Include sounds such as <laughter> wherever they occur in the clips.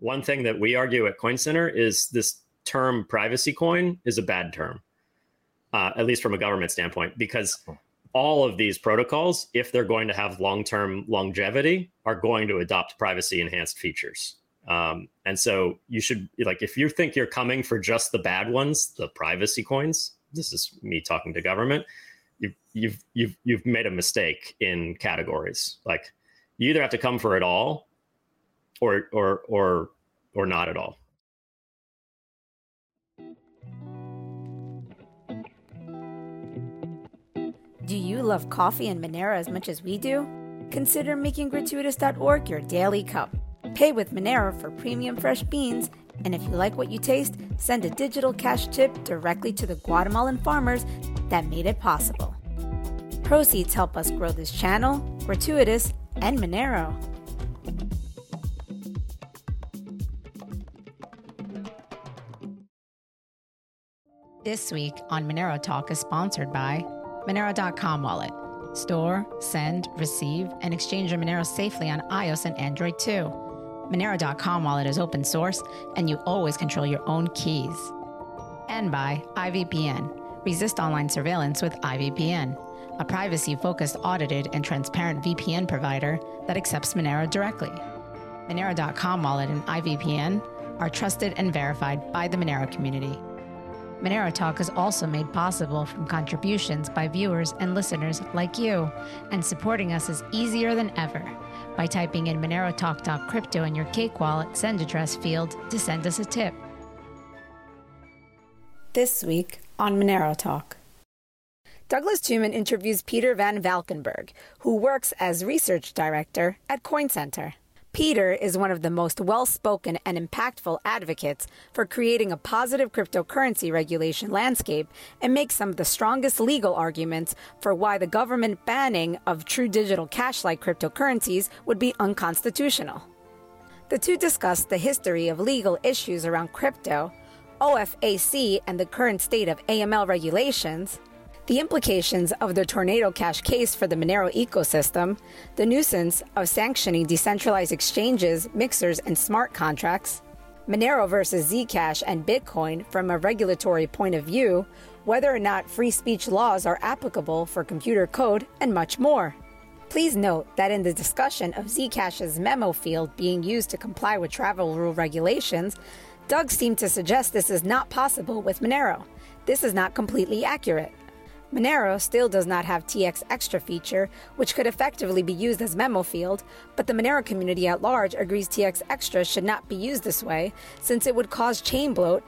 one thing that we argue at Coin Center is this term privacy coin is a bad term, uh, at least from a government standpoint, because all of these protocols, if they're going to have long term longevity, are going to adopt privacy enhanced features. Um, and so you should like if you think you're coming for just the bad ones, the privacy coins. This is me talking to government. You've you've you've you've made a mistake in categories. Like you either have to come for it all, or or or or not at all. Do you love coffee and Monero as much as we do? Consider making gratuitous.org your daily cup. Pay with Monero for premium fresh beans, and if you like what you taste, send a digital cash tip directly to the Guatemalan farmers that made it possible. Proceeds help us grow this channel, Gratuitous, and Monero. This week on Monero Talk is sponsored by Monero.com Wallet. Store, send, receive, and exchange your Monero safely on iOS and Android too. Monero.com wallet is open source, and you always control your own keys. And by IVPN. Resist online surveillance with IVPN, a privacy focused, audited, and transparent VPN provider that accepts Monero directly. Monero.com wallet and IVPN are trusted and verified by the Monero community. Monero Talk is also made possible from contributions by viewers and listeners like you, and supporting us is easier than ever by typing in monerotalk.crypto in your Cake Wallet send address field to send us a tip. This week on Monero Talk. Douglas Tuman interviews Peter Van Valkenburgh, who works as research director at CoinCenter. Peter is one of the most well spoken and impactful advocates for creating a positive cryptocurrency regulation landscape and makes some of the strongest legal arguments for why the government banning of true digital cash like cryptocurrencies would be unconstitutional. The two discuss the history of legal issues around crypto, OFAC, and the current state of AML regulations the implications of the Tornado Cash case for the Monero ecosystem, the nuisance of sanctioning decentralized exchanges, mixers, and smart contracts, Monero versus Zcash and Bitcoin from a regulatory point of view, whether or not free speech laws are applicable for computer code, and much more. Please note that in the discussion of Zcash's memo field being used to comply with travel rule regulations, Doug seemed to suggest this is not possible with Monero. This is not completely accurate. Monero still does not have TX Extra feature, which could effectively be used as memo field, but the Monero community at large agrees TX Extra should not be used this way since it would cause chain bloat,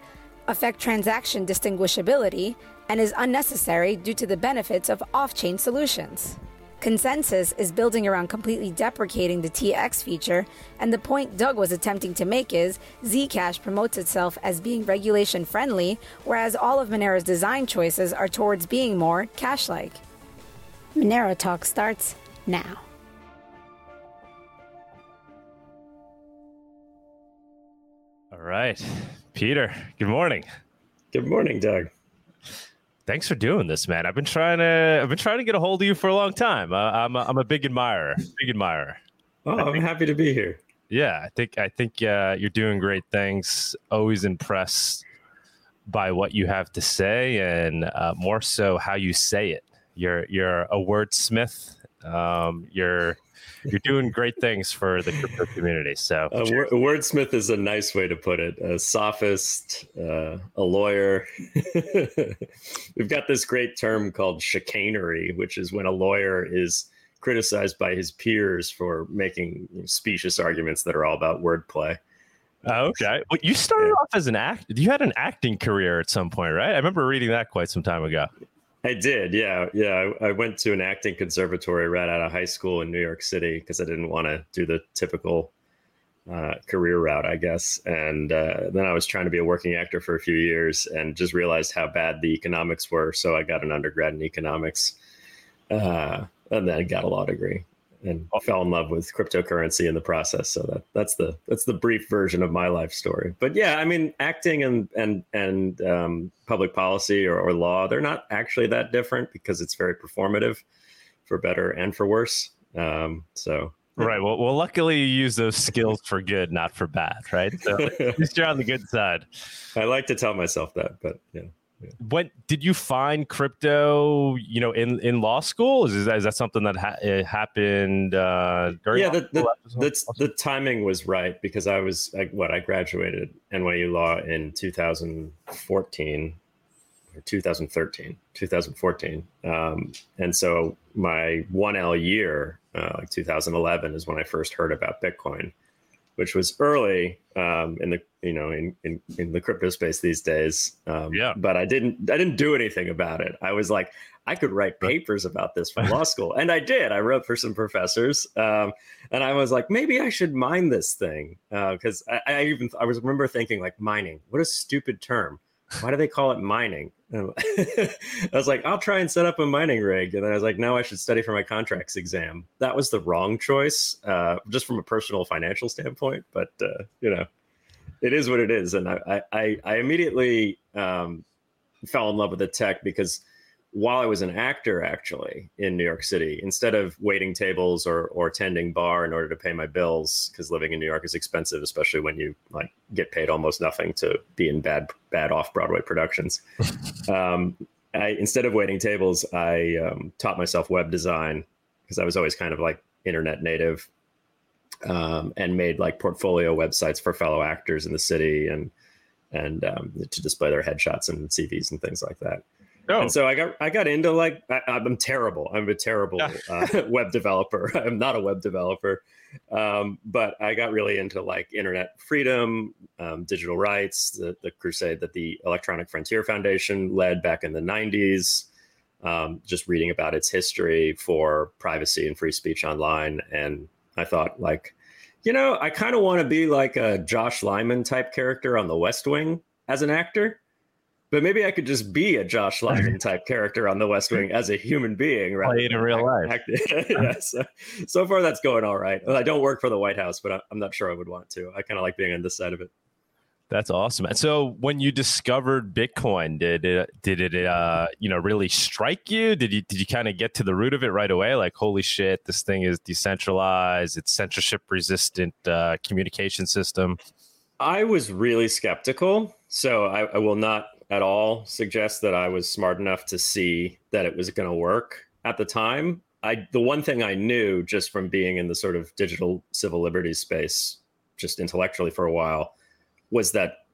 affect transaction distinguishability, and is unnecessary due to the benefits of off-chain solutions. Consensus is building around completely deprecating the TX feature, and the point Doug was attempting to make is Zcash promotes itself as being regulation friendly, whereas all of Monero's design choices are towards being more cash like. Monero Talk starts now. All right. Peter, good morning. Good morning, Doug thanks for doing this, man. I've been trying to I've been trying to get a hold of you for a long time. Uh, I'm a, I'm a big admirer, big admirer. Oh, I'm happy to be here. Yeah, I think I think uh, you're doing great things. Always impressed by what you have to say, and uh, more so how you say it. You're you're a wordsmith. Um, you're you're doing great things for the crypto community. So, uh, wordsmith is a nice way to put it. A sophist, uh, a lawyer. <laughs> We've got this great term called chicanery, which is when a lawyer is criticized by his peers for making specious arguments that are all about wordplay. Oh, okay. Well, you started yeah. off as an act. You had an acting career at some point, right? I remember reading that quite some time ago. I did, yeah, yeah. I, I, went to an acting conservatory right out of high school in New York City because I didn't want to do the typical uh, career route, I guess. And uh, then I was trying to be a working actor for a few years and just realized how bad the economics were. So I got an undergrad in economics, uh, and then got a law degree and fell in love with cryptocurrency in the process. So that that's the that's the brief version of my life story. But yeah, I mean, acting and and and um, public policy or, or law, they're not actually that different because it's very performative, for better and for worse. Um, so right. Well, well, luckily you use those skills for good, not for bad, right? So <laughs> at least you're on the good side. I like to tell myself that, but yeah. When did you find crypto? You know, in, in law school, is that, is that something that ha- happened uh, during? Yeah, the the, the, the timing was right because I was like, what I graduated NYU law in 2014 or 2013, 2014, um, and so my one L year, uh, like 2011, is when I first heard about Bitcoin which was early um, in the you know in, in, in the crypto space these days. Um, yeah. But I didn't I didn't do anything about it. I was like I could write papers about this for <laughs> law school, and I did. I wrote for some professors, um, and I was like maybe I should mine this thing because uh, I, I even I was remember thinking like mining. What a stupid term. Why do they call it mining? <laughs> I was like, I'll try and set up a mining rig. And then I was like, no, I should study for my contracts exam. That was the wrong choice, uh, just from a personal financial standpoint. But, uh, you know, it is what it is. And I, I, I immediately um, fell in love with the tech because while I was an actor actually in New York City, instead of waiting tables or or tending bar in order to pay my bills, because living in New York is expensive, especially when you like get paid almost nothing to be in bad bad off Broadway productions. <laughs> um, I instead of waiting tables, I um, taught myself web design because I was always kind of like internet native, um, and made like portfolio websites for fellow actors in the city and and um, to display their headshots and CVs and things like that. Oh. And so I got I got into like I, am terrible. I'm a terrible uh, <laughs> web developer. <laughs> I'm not a web developer, um, but I got really into like internet freedom, um, digital rights, the, the crusade that the Electronic Frontier Foundation led back in the 90s. Um, just reading about its history for privacy and free speech online, and I thought like, you know, I kind of want to be like a Josh Lyman type character on The West Wing as an actor but maybe I could just be a Josh Lyman <laughs> type character on The West Wing as a human being, right? in real life. <laughs> yeah, so, so, far, that's going all right. I don't work for the White House, but I'm not sure I would want to. I kind of like being on this side of it. That's awesome. And so, when you discovered Bitcoin, did it did it uh, you know really strike you? Did you did you kind of get to the root of it right away? Like, holy shit, this thing is decentralized. It's censorship resistant uh, communication system. I was really skeptical, so I, I will not at all suggest that I was smart enough to see that it was going to work at the time. I the one thing I knew just from being in the sort of digital civil liberties space, just intellectually for a while, was that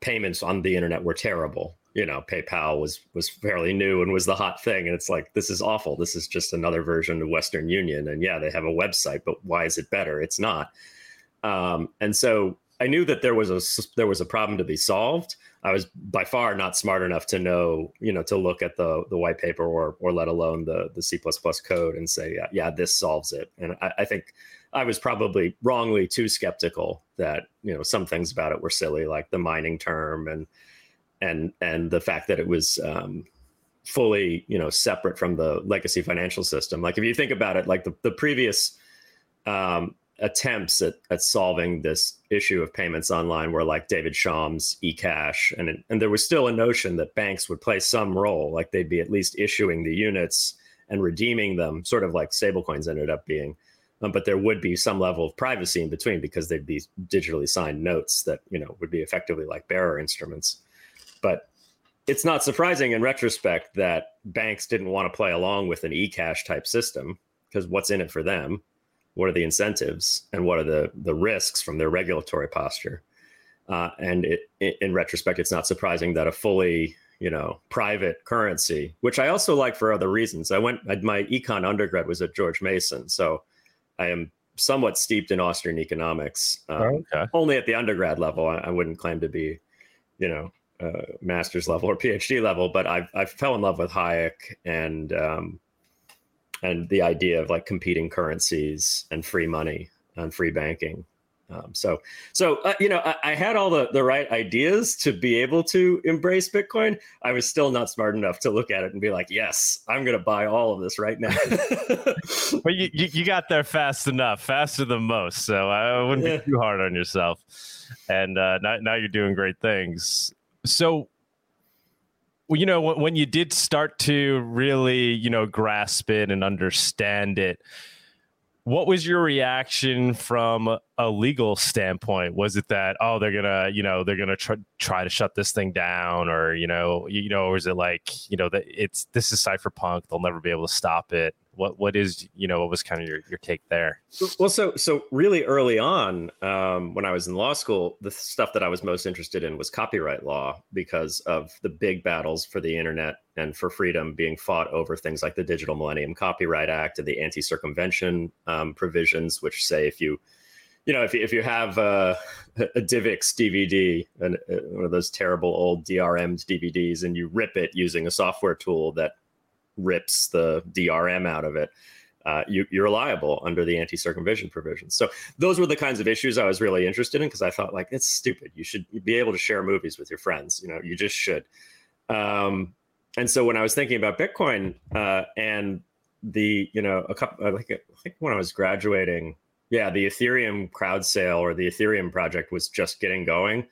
payments on the internet were terrible. You know, PayPal was was fairly new and was the hot thing, and it's like this is awful. This is just another version of Western Union, and yeah, they have a website, but why is it better? It's not. Um, and so I knew that there was a there was a problem to be solved. I was by far not smart enough to know, you know, to look at the the white paper or or let alone the the C code and say, yeah, yeah, this solves it. And I, I think I was probably wrongly too skeptical that you know some things about it were silly, like the mining term and and and the fact that it was um, fully you know separate from the legacy financial system. Like if you think about it, like the the previous um, attempts at, at solving this issue of payments online were like David Chaum's eCash. And, and there was still a notion that banks would play some role, like they'd be at least issuing the units and redeeming them, sort of like stablecoins ended up being. Um, but there would be some level of privacy in between because they'd be digitally signed notes that you know would be effectively like bearer instruments. But it's not surprising in retrospect that banks didn't want to play along with an eCash type system because what's in it for them? What are the incentives and what are the the risks from their regulatory posture? Uh, and it, it, in retrospect it's not surprising that a fully you know private currency which i also like for other reasons. I went my econ undergrad was at george mason so i am somewhat steeped in austrian economics um, oh, okay. only at the undergrad level. I, I, wouldn't claim to be you know uh, master's level or phd level but i i fell in love with hayek and um, and the idea of like competing currencies and free money and free banking. Um, so, so uh, you know, I, I, had all the the right ideas to be able to embrace Bitcoin. I was still not smart enough to look at it and be like, "Yes, I'm going to buy all of this right now." <laughs> but you, you, you got there fast enough, faster than most. So I wouldn't yeah. be too hard on yourself. And uh, now now you're doing great things. So well, you know, when, you did start to really, you know, grasp it and understand it, what was your reaction from a legal standpoint? Was it that oh they're gonna you know they're gonna try, try to shut this thing down or you know you know or is it like you know that it's this is cypherpunk they'll never be able to stop it what what is you know what was kind of your, your take there? Well so so really early on um, when i was in law school the stuff that i was most interested in was copyright law because of the big battles for the internet and for freedom being fought over things like the digital millennium copyright act and the anti-circumvention um, provisions which say if you you know if if you have a, a DivX dvd and uh, one of those terrible old drm dvds and you rip it using a software tool that rips the DRM out of it, uh, you, are liable under the anti-circumvention provisions. So those were the kinds of issues I was really interested in because I thought like it's stupid. You should be able to share movies with your friends. You know, you just should. Um, and so when I was thinking about Bitcoin uh, and the you know a couple like I think when I was graduating, yeah, the Ethereum crowd sale or the Ethereum project was just getting going.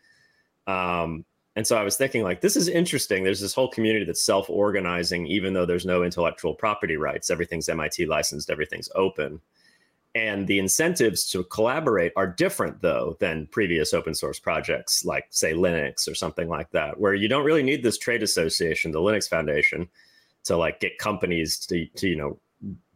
Um, and so I was thinking, like, this is interesting. There's this whole community that's self organizing, even though there's no intellectual property rights. Everything's MIT licensed, everything's open. And the incentives to collaborate are different, though, than previous open source projects like, say, Linux or something like that, where you don't really need this trade association, the Linux Foundation, to like get companies to, to you know,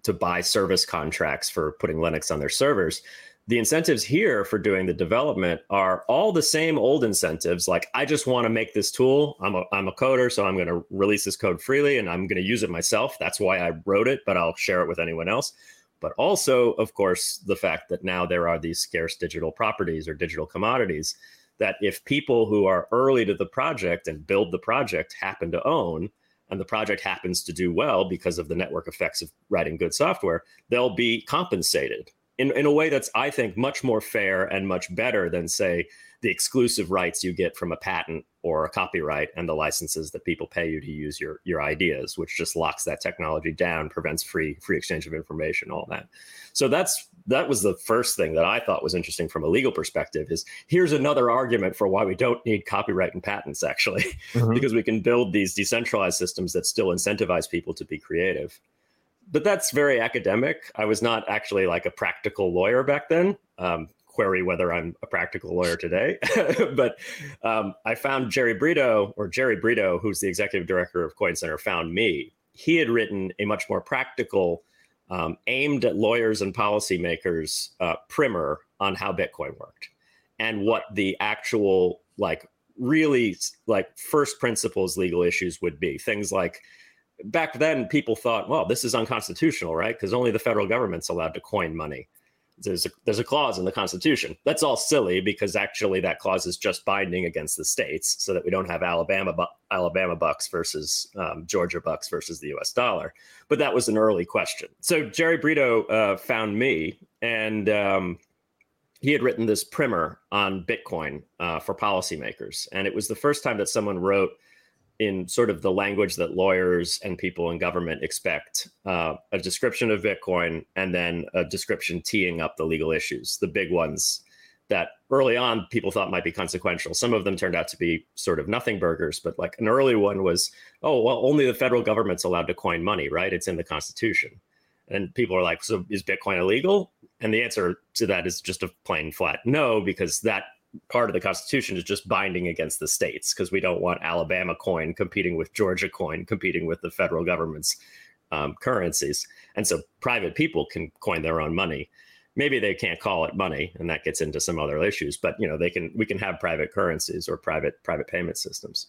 to buy service contracts for putting Linux on their servers the incentives here for doing the development are all the same old incentives like i just want to make this tool. I'm a, I'm a coder so i'm going to release this code freely and i'm going to use it myself. That's why i wrote it but i'll share it with anyone else. But also of course the fact that now there are these scarce digital properties or digital commodities that if people who are early to the project and build the project happen to own and the project happens to do well because of the network effects of writing good software, they'll be compensated in, in a way that's I think much more fair and much better than say the exclusive rights you get from a patent or a copyright and the licenses that people pay you to use your your ideas, which just locks that technology down, prevents free free exchange of information, all that. So that's that was the first thing that I thought was interesting from a legal perspective is here's another argument for why we don't need copyright and patents actually, <laughs> mm-hmm. because we can build these decentralized systems that still incentivize people to be creative but that's very academic. I was not actually like a practical lawyer back then. Um, query whether I'm a practical lawyer today. <laughs> but um, I found Jerry Brito, or Jerry Brito, who's the executive director of Coin Center, found me. He had written a much more practical, um, aimed at lawyers and policymakers uh, primer on how Bitcoin worked and what the actual, like, really like first principles legal issues would be. Things like back then people thought, well, this is unconstitutional, right? Because only the federal government's allowed to coin money. There's a, there's a clause in the Constitution. That's all silly because actually that clause is just binding against the states, so that we don't have Alabama bu- Alabama bucks versus um, Georgia bucks versus the U.S. dollar. But that was an early question. So Jerry Brito uh, found me, and um, he had written this primer on Bitcoin uh, for policymakers, and it was the first time that someone wrote in sort of the language that lawyers and people in government expect uh, a description of Bitcoin and then a description teeing up the legal issues, the big ones that early on people thought might be consequential. Some of them turned out to be sort of nothing burgers, but like an early one was, oh, well, only the federal government's allowed to coin money, right? It's in the Constitution. And people are like, so is Bitcoin illegal? And the answer to that is just a plain flat no, because that part of the Constitution is just binding against the states because we don't want Alabama coin competing with Georgia coin, competing with the federal government's um, currencies. And so private people can coin their own money. Maybe they can't call it money, and that gets into some other issues. But you know, they can. We can have private currencies or private private payment systems.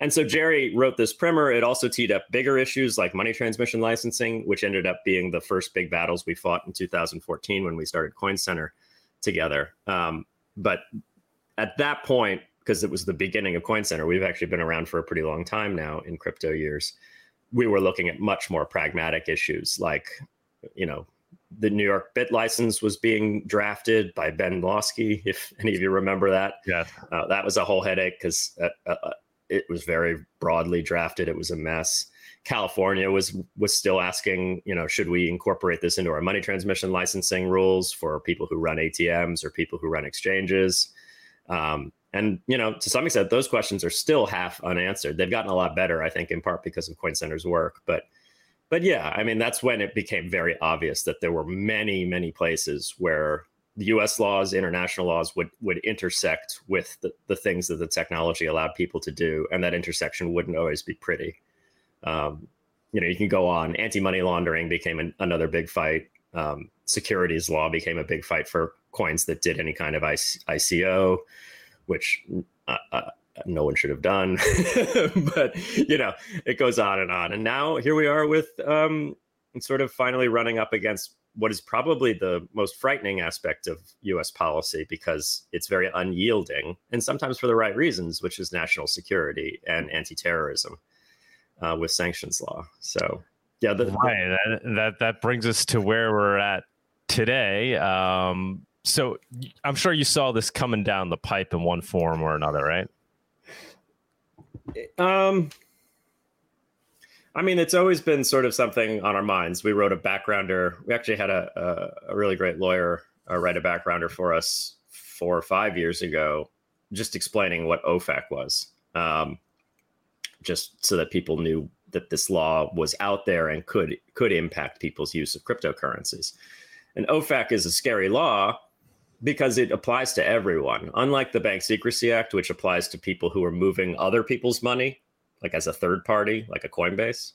And so Jerry wrote this primer. It also teed up bigger issues like money transmission licensing, which ended up being the first big battles we fought in 2014 when we started Coin Center together. Um, but at that point, because it was the beginning of Coin Center, we've actually been around for a pretty long time now in crypto years. We were looking at much more pragmatic issues like, you know, the New York BitLicense was being drafted by Ben Lawsky, if <laughs> any of you remember that. Yeah. Uh, that was a whole headache because uh, uh, uh, it was very broadly drafted. It was a mess. California was was still asking, you know, should we incorporate this into our money transmission licensing rules for people who run ATMs or people who run exchanges? Um, and you know, to some extent, those questions are still half unanswered. They've gotten a lot better, I think, in part because of Coin Center's work. But but yeah, I mean, that's when it became very obvious that there were many, many places where the US laws, international laws would would intersect with the, the things that the technology allowed people to do. And that intersection wouldn't always be pretty. Um, you know, you can go on. Anti-money laundering became an, another big fight. Um, securities law became a big fight for coins that did any kind of ICO, which uh, uh, no one should have done. <laughs> but you know, it goes on and on. And now here we are with um, sort of finally running up against what is probably the most frightening aspect of U.S. policy because it's very unyielding, and sometimes for the right reasons, which is national security and anti-terrorism uh, with sanctions law. So, yeah, the, right. That, that that brings us to where we're at today. Um, so, I'm sure you saw this coming down the pipe in one form or another, right? Um, I mean, it's always been sort of something on our minds. We wrote a backgrounder. We actually had a, a, a really great lawyer uh, write a backgrounder for us four or five years ago, just explaining what OFAC was, um, just so that people knew that this law was out there and could could impact people's use of cryptocurrencies. And OFAC is a scary law because it applies to everyone. Unlike the Bank Secrecy Act, which applies to people who are moving other people's money, like as a third party, like a Coinbase.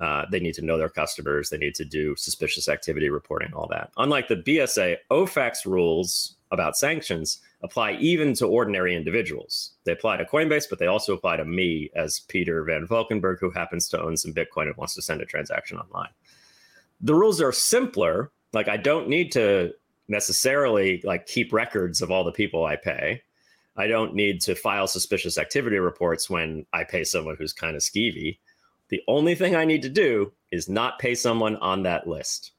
Uh, they need to know their customers. They need to do suspicious activity reporting, all that. Unlike the BSA, OFAC's rules about sanctions apply even to ordinary individuals. They apply to Coinbase, but they also apply to me as Peter Van Valkenburgh, who happens to own some Bitcoin and wants to send a transaction online. The rules are simpler. Like I don't need to necessarily like keep records of all the people I pay. I don't need to file suspicious activity reports when I pay someone who's kind of skeevy. The only thing I need to do is not pay someone on that list.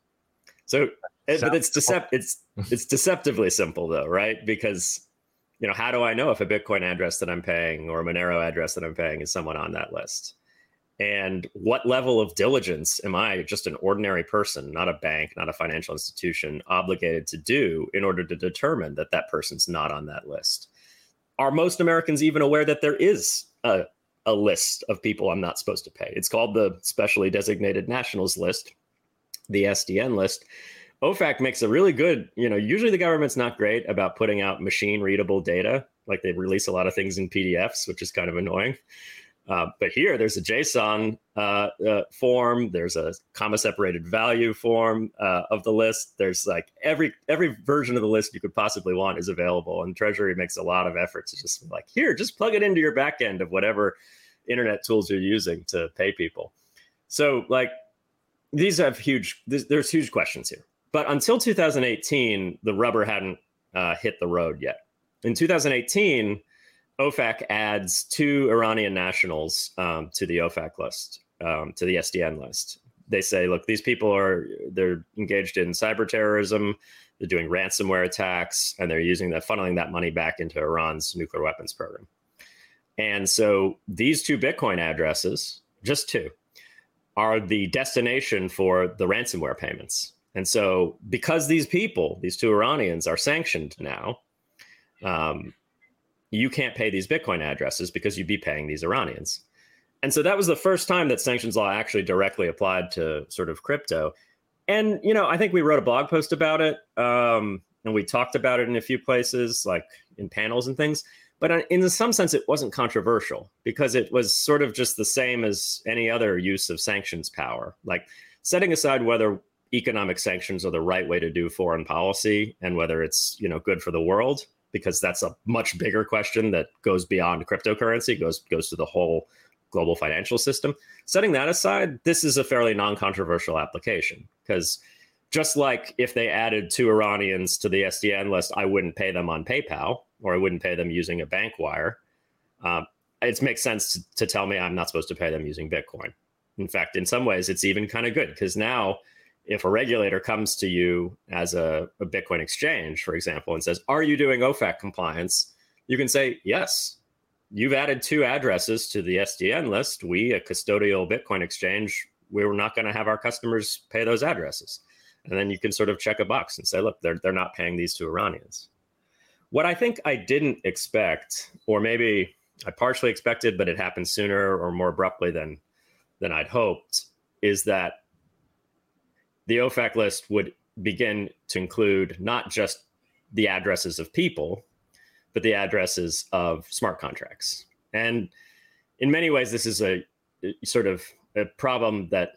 So, but it's decept it's <laughs> it's deceptively simple though, right? Because you know, how do I know if a Bitcoin address that I'm paying or a Monero address that I'm paying is someone on that list? And what level of diligence am i just an ordinary person not a bank not a financial institution obligated to do in order to determine that that person's not on that list? Are most americans even aware that there is a, a list of people i'm not supposed to pay? It's called the specially designated nationals list the sdn list. Ofac makes a really good you know usually the government's not great about putting out machine readable data like they release a lot of things in pdfs which is kind of annoying uh, but here, there's a JSON uh, uh, form. There's a comma separated value form uh, of the list. There's like every every version of the list you could possibly want is available. And Treasury makes a lot of effort to just like here, just plug it into your backend of whatever internet tools you're using to pay people. So like these have huge. There's huge questions here. But until 2018, the rubber hadn't uh, hit the road yet. In 2018 OFAC adds two Iranian nationals um, to the OFAC list, um, to the SDN list. They say, look, these people are they're engaged in cyber terrorism, they're doing ransomware attacks, and they're using that funneling that money back into Iran's nuclear weapons program. And so these two Bitcoin addresses, just two, are the destination for the ransomware payments. And so because these people, these two Iranians, are sanctioned now, um, you can't pay these Bitcoin addresses because you'd be paying these Iranians. And so that was the first time that sanctions law actually directly applied to sort of crypto. And, you know, I think we wrote a blog post about it. Um, and we talked about it in a few places, like in panels and things. But in some sense, it wasn't controversial because it was sort of just the same as any other use of sanctions power. Like setting aside whether economic sanctions are the right way to do foreign policy and whether it's, you know, good for the world because that's a much bigger question that goes beyond cryptocurrency, goes goes to the whole global financial system. Setting that aside, this is a fairly non-controversial application because just like if they added two Iranians to the SDN list, I wouldn't pay them on PayPal or I wouldn't pay them using a bank wire. Uh, it makes sense to, to tell me I'm not supposed to pay them using Bitcoin. In fact, in some ways, it's even kind of good because now if a regulator comes to you as a, a, Bitcoin exchange, for example, and says, Are you doing OFAC compliance? You can say, Yes. You've added two addresses to the SDN list. We, a custodial Bitcoin exchange, we were not going to have our customers pay those addresses. And then you can sort of check a box and say, Look, they're, they're not paying these to Iranians. What I think I didn't expect, or maybe I partially expected, but it happened sooner or more abruptly than, than I'd hoped, is that the OFAC list would begin to include not just the addresses of people, but the addresses of smart contracts. And in many ways, this is a sort of a problem that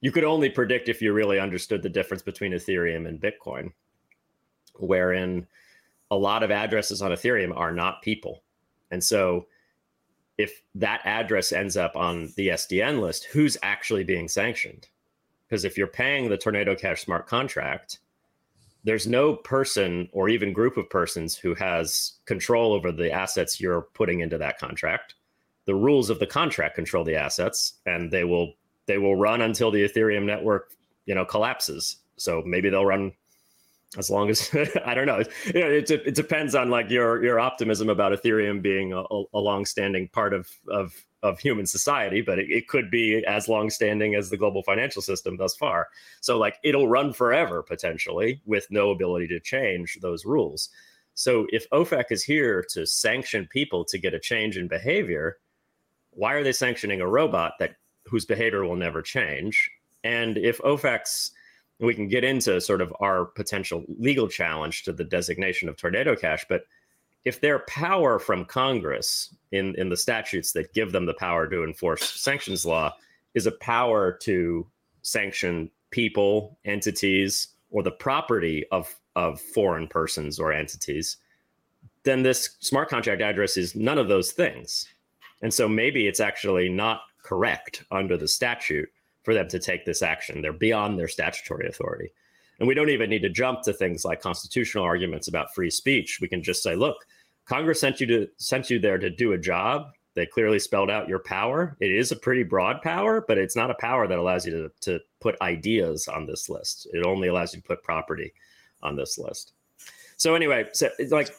you could only predict if you really understood the difference between Ethereum and Bitcoin, wherein a lot of addresses on Ethereum are not people. And so if that address ends up on the SDN list, who's actually being sanctioned? Because if you're paying the Tornado Cash smart contract, there's no person or even group of persons who has control over the assets you're putting into that contract. The rules of the contract control the assets, and they will they will run until the Ethereum network, you know, collapses. So maybe they'll run as long as <laughs> I don't know. You know, it, it depends on like your your optimism about Ethereum being a, a long-standing part of of of human society, but it, it could be as long-standing as the global financial system thus far. So like it'll run forever potentially with no ability to change those rules. So if OFAC is here to sanction people to get a change in behavior, why are they sanctioning a robot that whose behavior will never change? And if OFAC's we can get into sort of our potential legal challenge to the designation of tornado cash, but if their power from Congress in, in the statutes that give them the power to enforce sanctions law is a power to sanction people, entities, or the property of, of foreign persons or entities, then this smart contract address is none of those things. And so maybe it's actually not correct under the statute for them to take this action. They're beyond their statutory authority. And we don't even need to jump to things like constitutional arguments about free speech. We can just say, look, Congress sent you to sent you there to do a job. They clearly spelled out your power. It is a pretty broad power, but it's not a power that allows you to, to put ideas on this list. It only allows you to put property on this list. So anyway, so like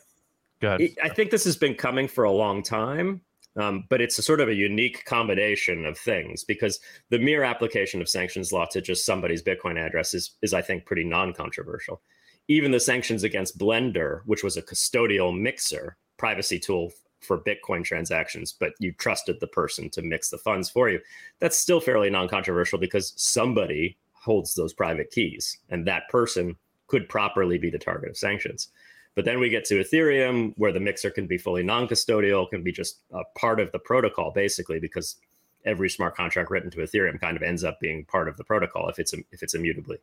I think this has been coming for a long time. Um, but it's a sort of a unique combination of things because the mere application of sanctions law to just somebody's Bitcoin address is, is I think, pretty non controversial. Even the sanctions against Blender, which was a custodial mixer privacy tool for Bitcoin transactions, but you trusted the person to mix the funds for you, that's still fairly non controversial because somebody holds those private keys and that person could properly be the target of sanctions. But then we get to Ethereum, where the mixer can be fully non-custodial, can be just a part of the protocol, basically, because every smart contract written to Ethereum kind of ends up being part of the protocol if it's if it's immutably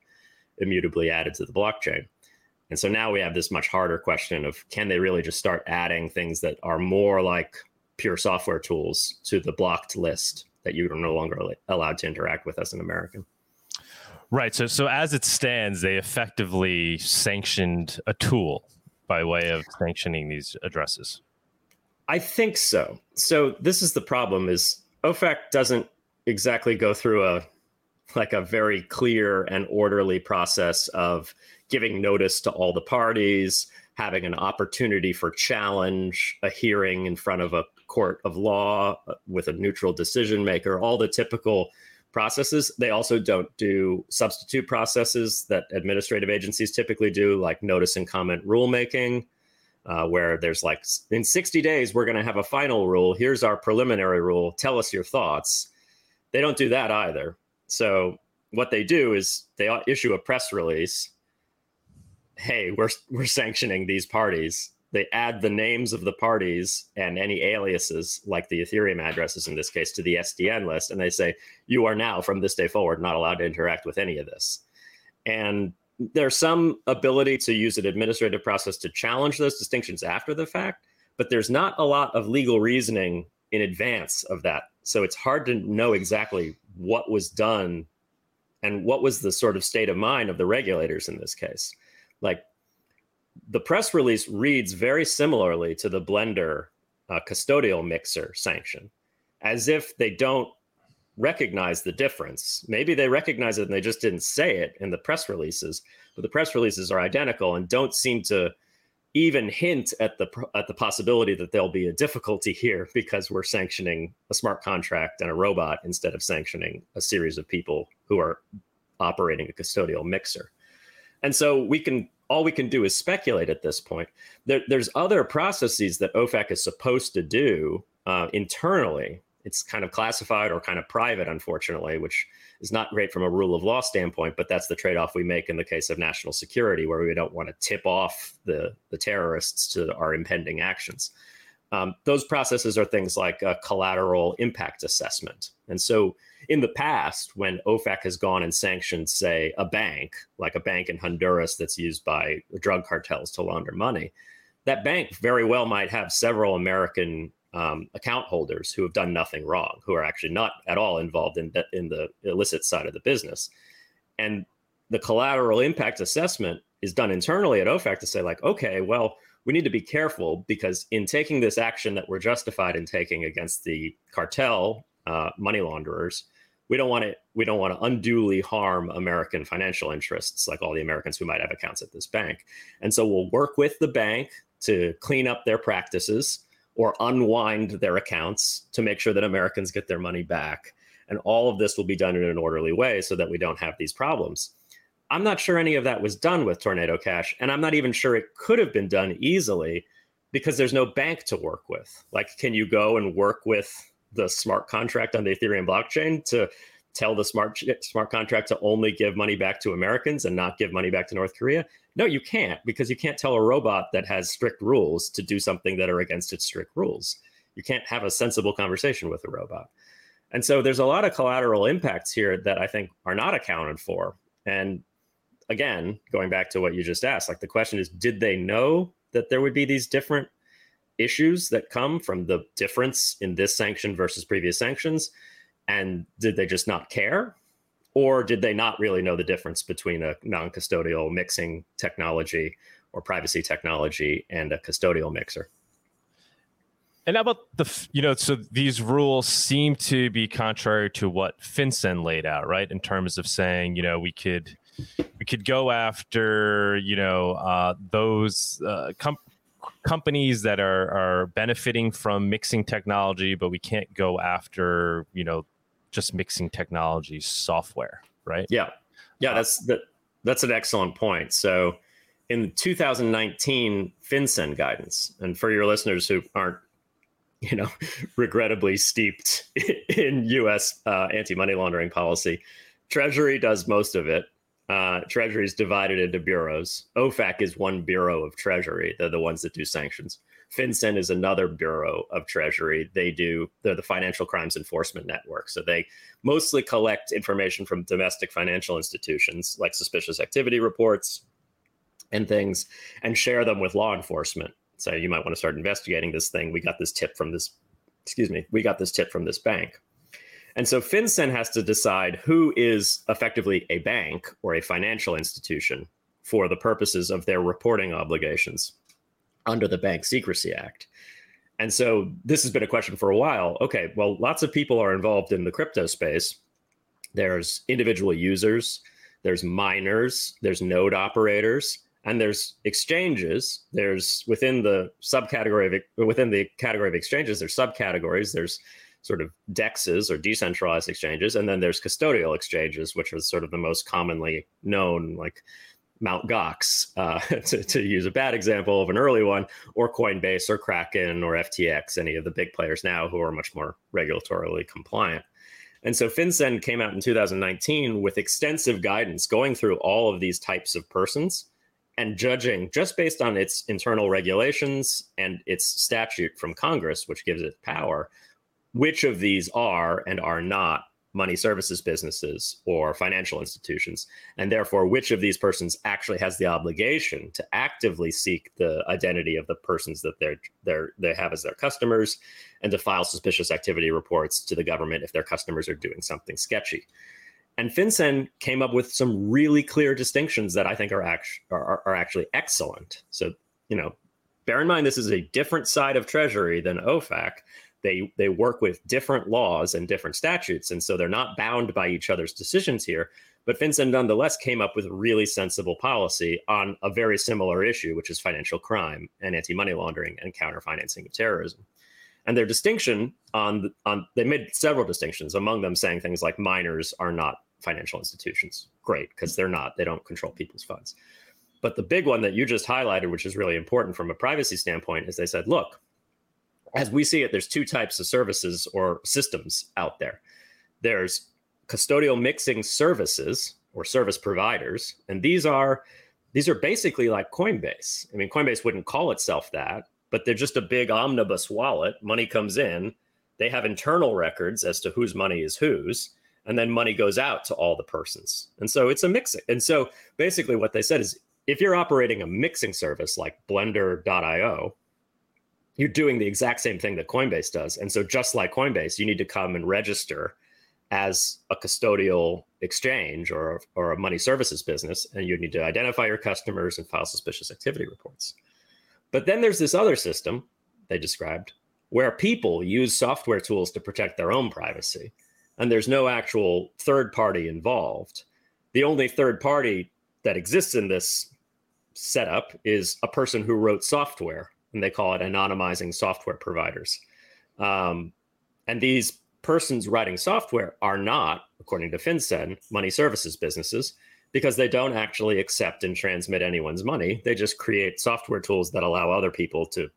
immutably added to the blockchain. And so now we have this much harder question of can they really just start adding things that are more like pure software tools to the blocked list that you're no longer allowed to interact with as an American? Right. So so as it stands, they effectively sanctioned a tool by way of sanctioning these addresses? I think so. So this is the problem: is OFAC doesn't exactly go through a like a very clear and orderly process of giving notice to all the parties, having an opportunity for challenge, a hearing in front of a court of law uh, with a neutral decision maker, all the typical processes. They also don't do substitute processes that administrative agencies typically do, like notice and comment rulemaking, uh, where there's like, in 60 days, we're going to have a final rule. Here's our preliminary rule. Tell us your thoughts. They don't do that either. So, what they do is they issue a press release. Hey, we're, we're sanctioning these parties they add the names of the parties and any aliases, like the Ethereum addresses in this case, to the SDN list. And they say, you are now, from this day forward, not allowed to interact with any of this. And there's some ability to use an administrative process to challenge those distinctions after the fact, but there's not a lot of legal reasoning in advance of that. So it's hard to know exactly what was done and what was the sort of state of mind of the regulators in this case. Like the press release reads very similarly to the Blender uh, custodial mixer sanction, as if they don't recognize the difference. Maybe they recognize it and they just didn't say it in the press releases, but the press releases are identical and don't seem to even hint at the at the possibility that there'll be a difficulty here <laughs> because we're sanctioning a smart contract and a robot instead of sanctioning a series of people who are operating a custodial mixer. And so we can all we can do is speculate at this point. There, there's other processes that OFAC is supposed to do uh, internally it's kind of classified or kind of private, unfortunately, which is not great from a rule of law standpoint, but that's the trade off we make in the case of national security, where we don't want to tip off the, the terrorists to our impending actions. Um, those processes are things like a collateral impact assessment. And so in the past, when OFAC has gone and sanctioned, say, a bank, like a bank in Honduras that's used by drug cartels to launder money, that bank very well might have several American um, account holders who have done nothing wrong, who are actually not at all involved in the, in the illicit side of the business. And the collateral impact assessment is done internally at OFAC to say, like, okay, well, we need to be careful because in taking this action that we're justified in taking against the cartel uh, money launderers, we don't want to we don't want to unduly harm American financial interests, like all the Americans who might have accounts at this bank. And so we'll work with the bank to clean up their practices or unwind their accounts to make sure that Americans get their money back. And all of this will be done in an orderly way so that we don't have these problems. I'm not sure any of that was done with Tornado Cash, and I'm not even sure it could have been done easily because there's no bank to work with. Like, can you go and work with the smart contract on the Ethereum blockchain to tell the smart smart contract to only give money back to Americans and not give money back to North Korea? No, you can't because you can't tell a robot that has strict rules to do something that are against its strict rules. You can't have a sensible conversation with a robot. And so there's a lot of collateral impacts here that I think are not accounted for. And again, going back to what you just asked, like the question is did they know that there would be these different issues that come from the difference in this sanction versus previous sanctions? And did they just not care? or did they not really know the difference between a non-custodial mixing technology or privacy technology and a custodial mixer? And how about the, you know, so these rules seem to be contrary to what FinCEN laid out, right? In terms of saying, you know, we could, we could go after, you know, uh, those uh, com- companies that are are benefiting from mixing technology, but we can't go after, you know, just mixing technology software, right? Yeah, yeah, that's that. That's an excellent point. So, in 2019 FinCEN guidance, and for your listeners who aren't, you know, <laughs> regrettably steeped <laughs> in U.S. Uh, anti-money laundering policy, Treasury does most of it. Uh, Treasury is divided into bureaus. OFAC is one bureau of Treasury. They're the ones that do sanctions. FinCEN is another bureau of Treasury. They do, they're the Financial Crimes Enforcement Network. So they mostly collect information from domestic financial institutions like suspicious activity reports and things and share them with law enforcement. So you might want to start investigating this thing. We got this tip from this, excuse me, we got this tip from this bank. And so FinCEN has to decide who is effectively a bank or a financial institution for the purposes of their reporting obligations under the Bank Secrecy Act. And so this has been a question for a while. Okay, well, lots of people are involved in the crypto space. There's individual users, there's miners, there's node operators, and there's exchanges. There's within the subcategory of within the category of exchanges, there's subcategories. There's sort of dexes or decentralized exchanges, and then there's custodial exchanges, which are sort of the most commonly known, like Mount Gox, uh, <laughs> to, to, use a bad example of an early one, or Coinbase or Kraken or FTX, any of the big players now who are much more regulatorily compliant. And so FinCEN came out in 2019 with extensive guidance going through all of these types of persons and judging just based on its internal regulations and its statute from Congress, which gives it power, which of these are and are not money services businesses or financial institutions and therefore which of these persons actually has the obligation to actively seek the identity of the persons that they're, they're they have as their customers and to file suspicious activity reports to the government if their customers are doing something sketchy and FinCEN came up with some really clear distinctions that I think are, act- are, are actually excellent. So, you know, bear in mind this is a different side of Treasury than OFAC, they they work with different laws and different statutes, and so they're not bound by each other's decisions here. But FinCEN nonetheless came up with really sensible policy on a very similar issue, which is financial crime and anti-money laundering and counter-financing of terrorism. And their distinction on on they made several distinctions, among them saying things like miners are not financial institutions. Great, because they're not. They don't control people's funds. But the big one that you just highlighted, which is really important from a privacy standpoint, is they said, look, as we see it, there's two types of services or systems out there. There's custodial mixing services or service providers, and these are these are basically like Coinbase. I mean, Coinbase wouldn't call itself that, but they're just a big omnibus wallet. Money comes in, they have internal records as to whose money is whose, and then money goes out to all the persons. And so it's a mixing. And so basically, what they said is if you're operating a mixing service like blender.io, you're doing the exact same thing that Coinbase does. And so, just like Coinbase, you need to come and register as a custodial exchange or, or a money services business, and you need to identify your customers and file suspicious activity reports. But then there's this other system they described where people use software tools to protect their own privacy, and there's no actual third party involved. The only third party that exists in this setup is a person who wrote software, and they call it anonymizing software providers. Um, and these persons writing software are not, according to FinCEN, money services businesses because they don't actually accept and transmit anyone's money. They just create software tools that allow other people to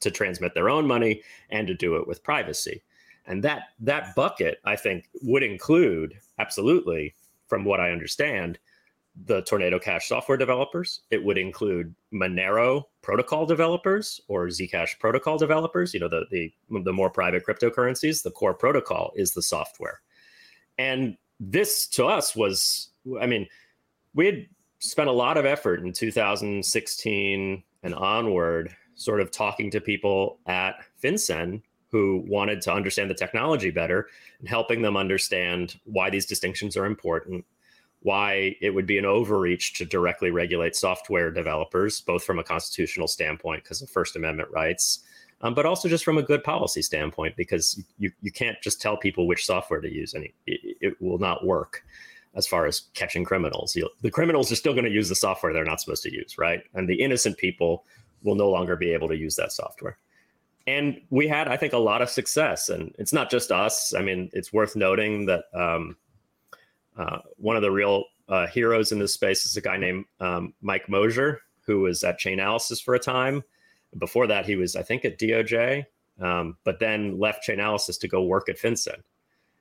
to transmit their own money and to do it with privacy. And that that bucket, I think, would include absolutely, from what I understand, the Tornado Cash software developers. It would include Monero protocol developers or Zcash protocol developers. You know, the the the more private cryptocurrencies. The core protocol is the software, and this to us was, I mean, we had spent a lot of effort in 2016 and onward, sort of talking to people at FinCEN who wanted to understand the technology better and helping them understand why these distinctions are important why it would be an overreach to directly regulate software developers, both from a constitutional standpoint because of First Amendment rights, um, but also just from a good policy standpoint because you, you can't just tell people which software to use and it, it will not work as far as catching criminals. You'll, the criminals are still going to use the software they're not supposed to use, right? And the innocent people will no longer be able to use that software. And we had, I think, a lot of success. And it's not just us. I mean, it's worth noting that um, uh, one of the real uh, heroes in this space is a guy named um, Mike Mosier, who was at Chainalysis for a time. Before that, he was, I think, at DOJ, um, but then left Chainalysis to go work at FinCEN,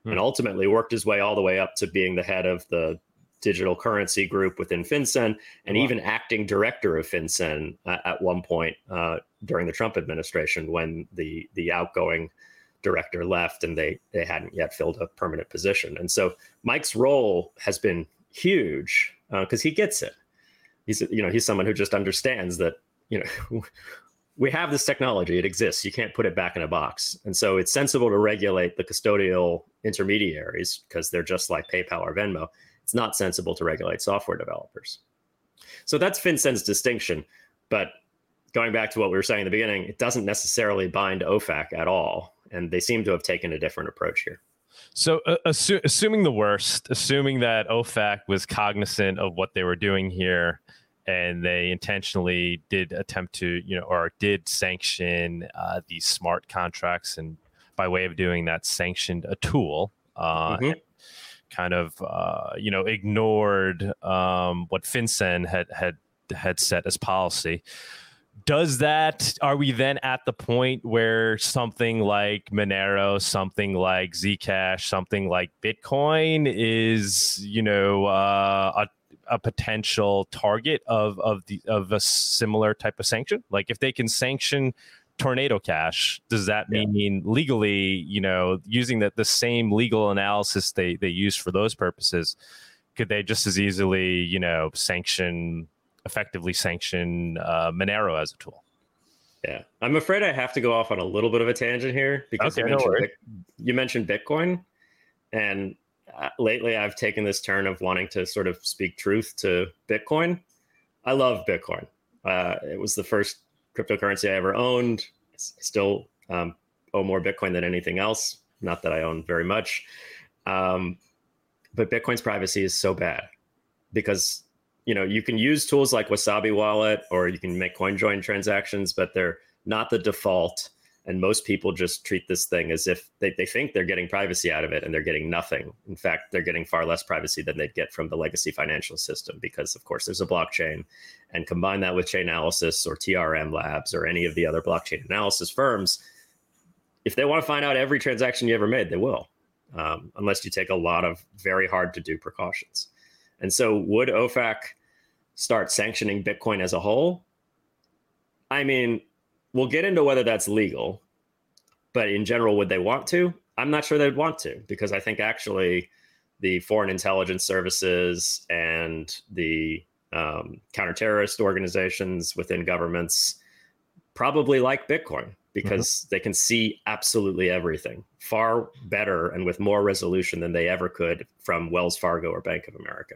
hmm. and ultimately worked his way all the way up to being the head of the digital currency group within FinCEN, and wow. even acting director of FinCEN uh, at one point uh, during the Trump administration when the the outgoing director left and they they hadn't yet filled a permanent position. And so Mike's role has been huge because uh, he gets it. He's you know he's someone who just understands that you know <laughs> we have this technology it exists you can't put it back in a box and so it's sensible to regulate the custodial intermediaries because they're just like paypal or venmo it's not sensible to regulate software developers so that's fincen's distinction but going back to what we were saying in the beginning it doesn't necessarily bind ofac at all and they seem to have taken a different approach here. So, uh, assu- assuming the worst, assuming that OFAC was cognizant of what they were doing here, and they intentionally did attempt to, you know, or did sanction uh, these smart contracts, and by way of doing that, sanctioned a tool, uh, mm-hmm. kind of, uh, you know, ignored um, what FinCEN had had had set as policy does that are we then at the point where something like monero something like zcash something like bitcoin is you know uh, a, a potential target of of the of a similar type of sanction like if they can sanction tornado cash does that mean yeah. legally you know using the, the same legal analysis they they use for those purposes could they just as easily you know sanction effectively sanction uh, Monero as a tool. Yeah, I'm afraid I have to go off on a little bit of a tangent here because okay, you, mentioned no you, mentioned Bitcoin, and uh, lately I've taken this turn of wanting to sort of speak truth to Bitcoin. I love Bitcoin. Uh, it was the first cryptocurrency I ever owned. I still um, owe more Bitcoin than anything else. Not that I own very much, um, but Bitcoin's privacy is so bad because you know you can use tools like wasabi wallet or you can make coinjoin transactions but they're not the default. And most people just treat this thing as if they, they think they're getting privacy out of it and they're getting nothing. In fact they're getting far less privacy than they'd get from the legacy financial system because of course there's a blockchain. And combine that with chainalysis or trm labs or any of the other blockchain analysis firms if they want to find out every transaction you ever made, they will, um, unless you take a lot of very hard to do precautions. And so, would OFAC start sanctioning Bitcoin as a whole? I mean, we'll get into whether that's legal, but in general, would they want to? I'm not sure they'd want to because I think actually the foreign intelligence services and the um, counterterrorist organizations within governments probably like Bitcoin because mm-hmm. they can see absolutely everything far better and with more resolution than they ever could from Wells Fargo or Bank of America.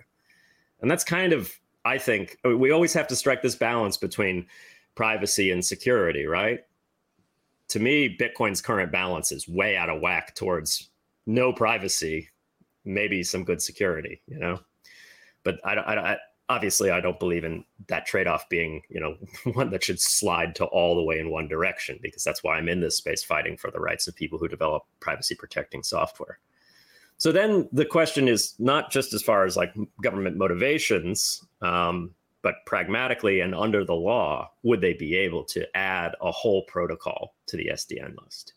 And that's kind of, I think, uh, we always have to strike this balance between privacy and security, right? to me, Bitcoin's current balance is way out of whack towards no privacy, maybe some good security, you know. But I, I, I obviously I don't believe in that trade-off being, you know, <laughs> one that should slide to all the way in one direction because that's why I'm in this space fighting for the rights of people who develop privacy protecting software. So then the question is not just as far as like government motivations, um, but pragmatically and under the law, would they be able to add a whole protocol to the SDN list?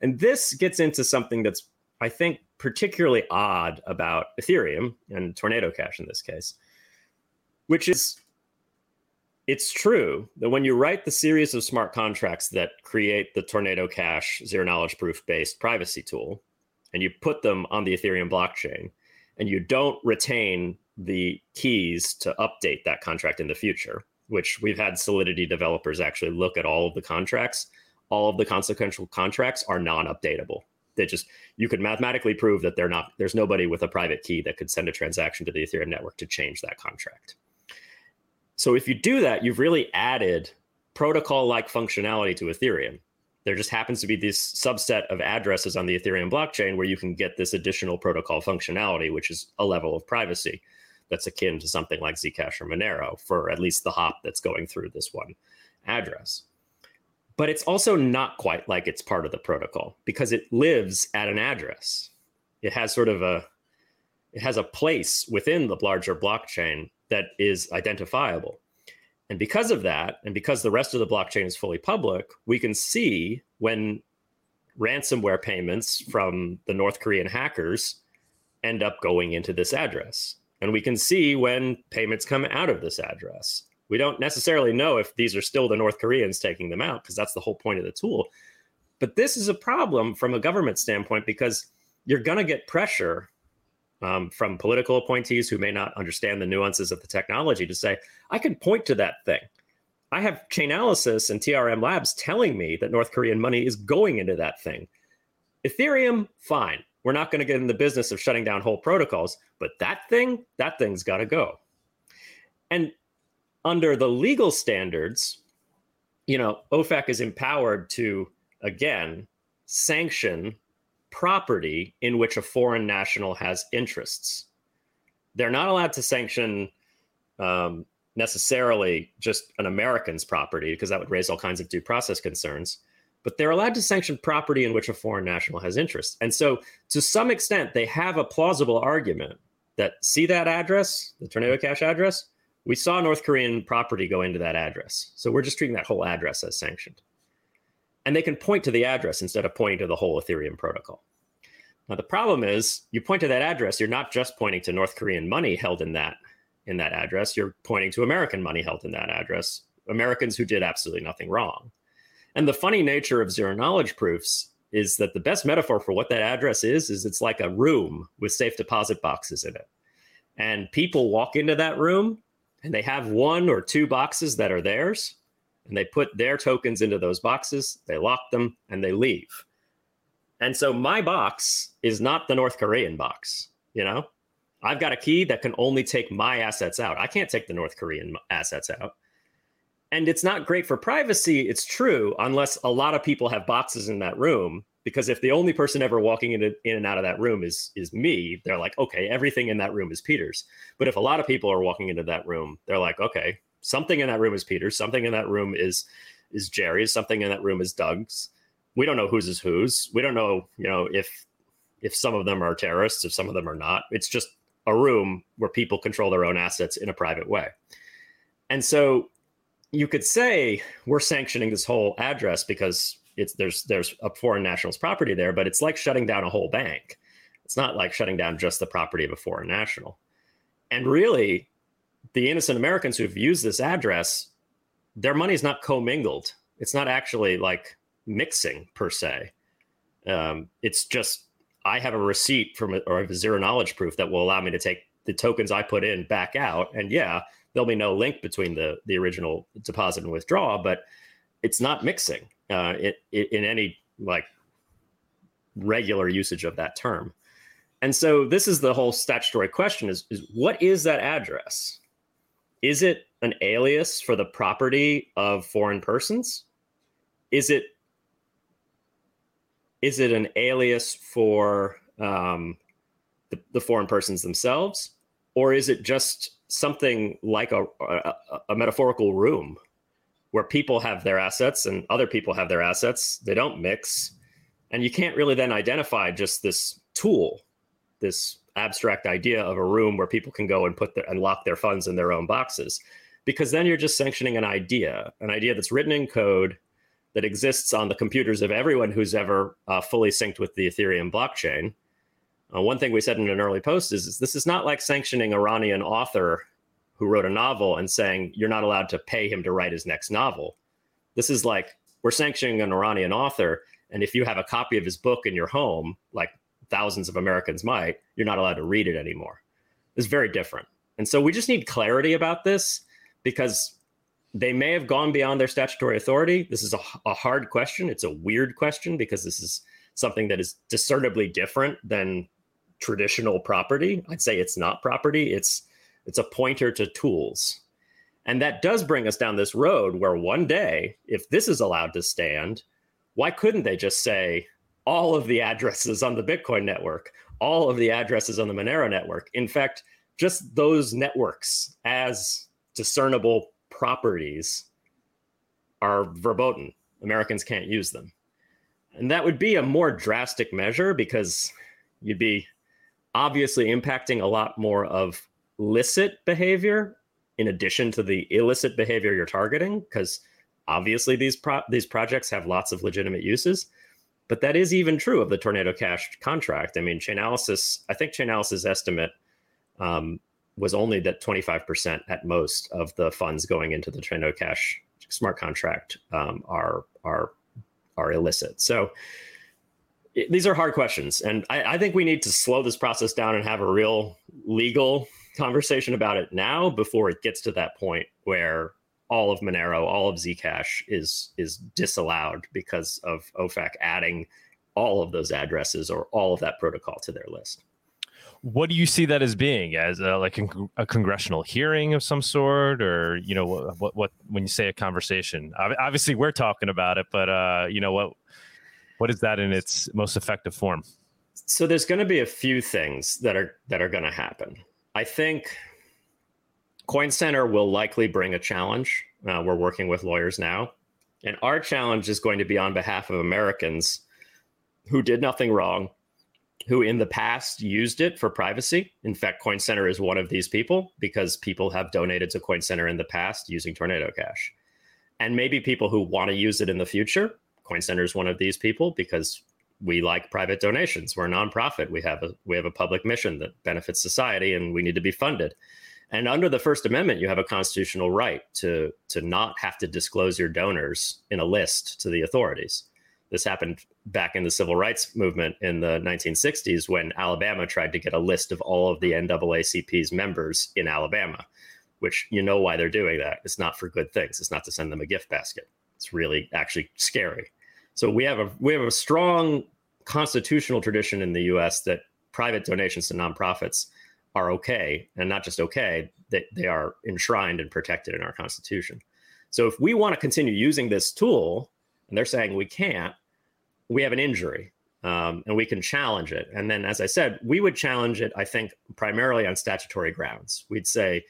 And this gets into something that's, I think, particularly odd about Ethereum and Tornado Cash in this case, which is it's true that when you write the series of smart contracts that create the Tornado Cash zero knowledge proof based privacy tool, and you put them on the Ethereum blockchain, and you don't retain the keys to update that contract in the future, which we've had Solidity developers actually look at all of the contracts. All of the consequential contracts are non-updatable. They just you could mathematically prove that they're not there's nobody with a private key that could send a transaction to the Ethereum network to change that contract. So if you do that, you've really added protocol-like functionality to Ethereum. There just happens to be this subset of addresses on the Ethereum blockchain where you can get this additional protocol functionality, which is a level of privacy that's akin to something like Zcash or Monero for at least the hop that's going through this one address. But it's also not quite like it's part of the protocol because it lives at an address. It has sort of a it has a place within the larger blockchain that is identifiable. And because of that, and because the rest of the blockchain is fully public, we can see when ransomware payments from the North Korean hackers end up going into this address. And we can see when payments come out of this address. We don't necessarily know if these are still the North Koreans taking them out, because that's the whole point of the tool. But this is a problem from a government standpoint because you're going to get pressure um, from political appointees who may not understand the nuances of the technology to say, I can point to that thing. I have Chainalysis and TRM Labs telling me that North Korean money is going into that thing. Ethereum, fine. We're not going to get in the business of shutting down whole protocols, but that thing, that thing's got to go. And under the legal standards, you know, OFAC is empowered to, again, sanction property in which a foreign national has interests. They're not allowed to sanction um, necessarily just an American's property because that would raise all kinds of due process concerns but they're allowed to sanction property in which a foreign national has interest. And so, to some extent, they have a plausible argument that see that address, the Tornado Cash address, we saw North Korean property go into that address. So we're just treating that whole address as sanctioned. And they can point to the address instead of pointing to the whole Ethereum protocol. Now the problem is you point to that address, you're not just pointing to North Korean money held in that in that address, you're pointing to American money held in that address, Americans who did absolutely nothing wrong. And the funny nature of zero knowledge proofs is that the best metaphor for what that address is is it's like a room with safe deposit boxes in it. And people walk into that room and they have one or two boxes that are theirs and they put their tokens into those boxes, they lock them and they leave. And so my box is not the North Korean box, you know? I've got a key that can only take my assets out. I can't take the North Korean assets out and it's not great for privacy it's true unless a lot of people have boxes in that room because if the only person ever walking in, in and out of that room is is me they're like okay everything in that room is peter's but if a lot of people are walking into that room they're like okay something in that room is peter's something in that room is is jerry's something in that room is doug's. We don't know whose is whose. We don't know you know if if some of them are terrorists if some of them are not. It's just a room where people control their own assets in a private way. And so you could say we're sanctioning this whole address because it's there's there's a foreign national's property there, but it's like shutting down a whole bank. It's not like shutting down just the property of a foreign national. And really, the innocent Americans who've used this address, their money is not commingled. It's not actually like mixing per se. Um, it's just I have a receipt from a, or a zero knowledge proof that will allow me to take the tokens I put in back out. And yeah, there'll be no link between the the original deposit and withdrawal, but it's not mixing uh, it, it, in any like regular usage of that term. And so this is the whole statutory question is, is what is that address? Is it an alias for the property of foreign persons? Is it is it an alias for um, the, the foreign persons themselves, or is it just something like a, a, a metaphorical room where people have their assets and other people have their assets? They don't mix, and you can't really then identify just this tool, this abstract idea of a room where people can go and put their and lock their funds in their own boxes because then you're just sanctioning an idea an idea that's written in code that exists on the computers of everyone who's ever uh, fully synced with the Ethereum blockchain. Uh, one thing we said in an early post is, is, this is not like sanctioning Iranian author who wrote a novel and saying you're not allowed to pay him to write his next novel. This is like we're sanctioning an Iranian author, and if you have a copy of his book in your home, like thousands of Americans might, you're not allowed to read it anymore. It's very different. And so we just need clarity about this because they may have gone beyond their statutory authority. This is a, a, hard question. It's a weird question because this is something that is discernibly different than traditional property. I'd say it's not property. It's it's a pointer to tools. And that does bring us down this road where one day, if this is allowed to stand, why couldn't they just say all of the addresses on the Bitcoin network, all of the addresses on the Monero network? In fact, just those networks as discernible properties are verboten. Americans can't use them. And that would be a more drastic measure because you'd be obviously impacting a lot more of licit behavior in addition to the illicit behavior you're targeting because obviously these pro- these projects have lots of legitimate uses but that is even true of the tornado cash contract i mean chainalysis i think chainalysis estimate um, was only that 25% at most of the funds going into the Tornado Cash smart contract um, are are are illicit. So it, these are hard questions, and I, I, think we need to slow this process down and have a real legal conversation about it now before it gets to that point where all of Monero, all of Zcash is is disallowed because of OFAC adding all of those addresses or all of that protocol to their list. What do you see that as being? As a, like a, a, congressional hearing of some sort or you know what, what, what when you say a conversation? Obviously we're talking about it but uh you know what what is that in its most effective form? So there's going to be a few things that are that are going to happen. I think coin center will likely bring a challenge uh, we're working with lawyers now and our challenge is going to be on behalf of americans who did nothing wrong who in the past used it for privacy. In fact, Coin Center is one of these people because people have donated to Coin Center in the past using Tornado Cash. And maybe people who want to use it in the future. Coin Center is one of these people because we like private donations. We're a nonprofit. We have a we have a public mission that benefits society and we need to be funded. And under the First Amendment, you have a constitutional right to to not have to disclose your donors in a list to the authorities. This happened back in the civil rights movement in the 1960s when Alabama tried to get a list of all of the NAACP's members in Alabama, which you know why they're doing that. It's not for good things. It's not to send them a gift basket. It's really actually scary. So we have a we have a strong constitutional tradition in the US that private donations to nonprofits are okay and not just okay, they, they are enshrined and protected in our constitution. So if we want to continue using this tool and they're saying we can't, we have an injury um, and we can challenge it. And then, as I said, we would challenge it, I think, primarily on statutory grounds. We'd say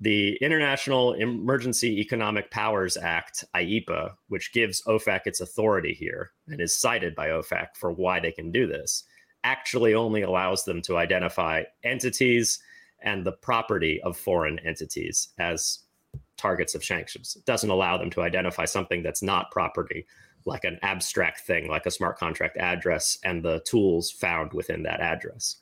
the International Emergency Economic Powers Act, IEEPA, which gives OFAC its authority here and is cited by OFAC for why they can do this, actually only allows them to identify entities and the property of foreign entities as targets of sanctions. It doesn't allow them to identify something that's not property like an abstract thing, like a smart contract address and the tools found within that address.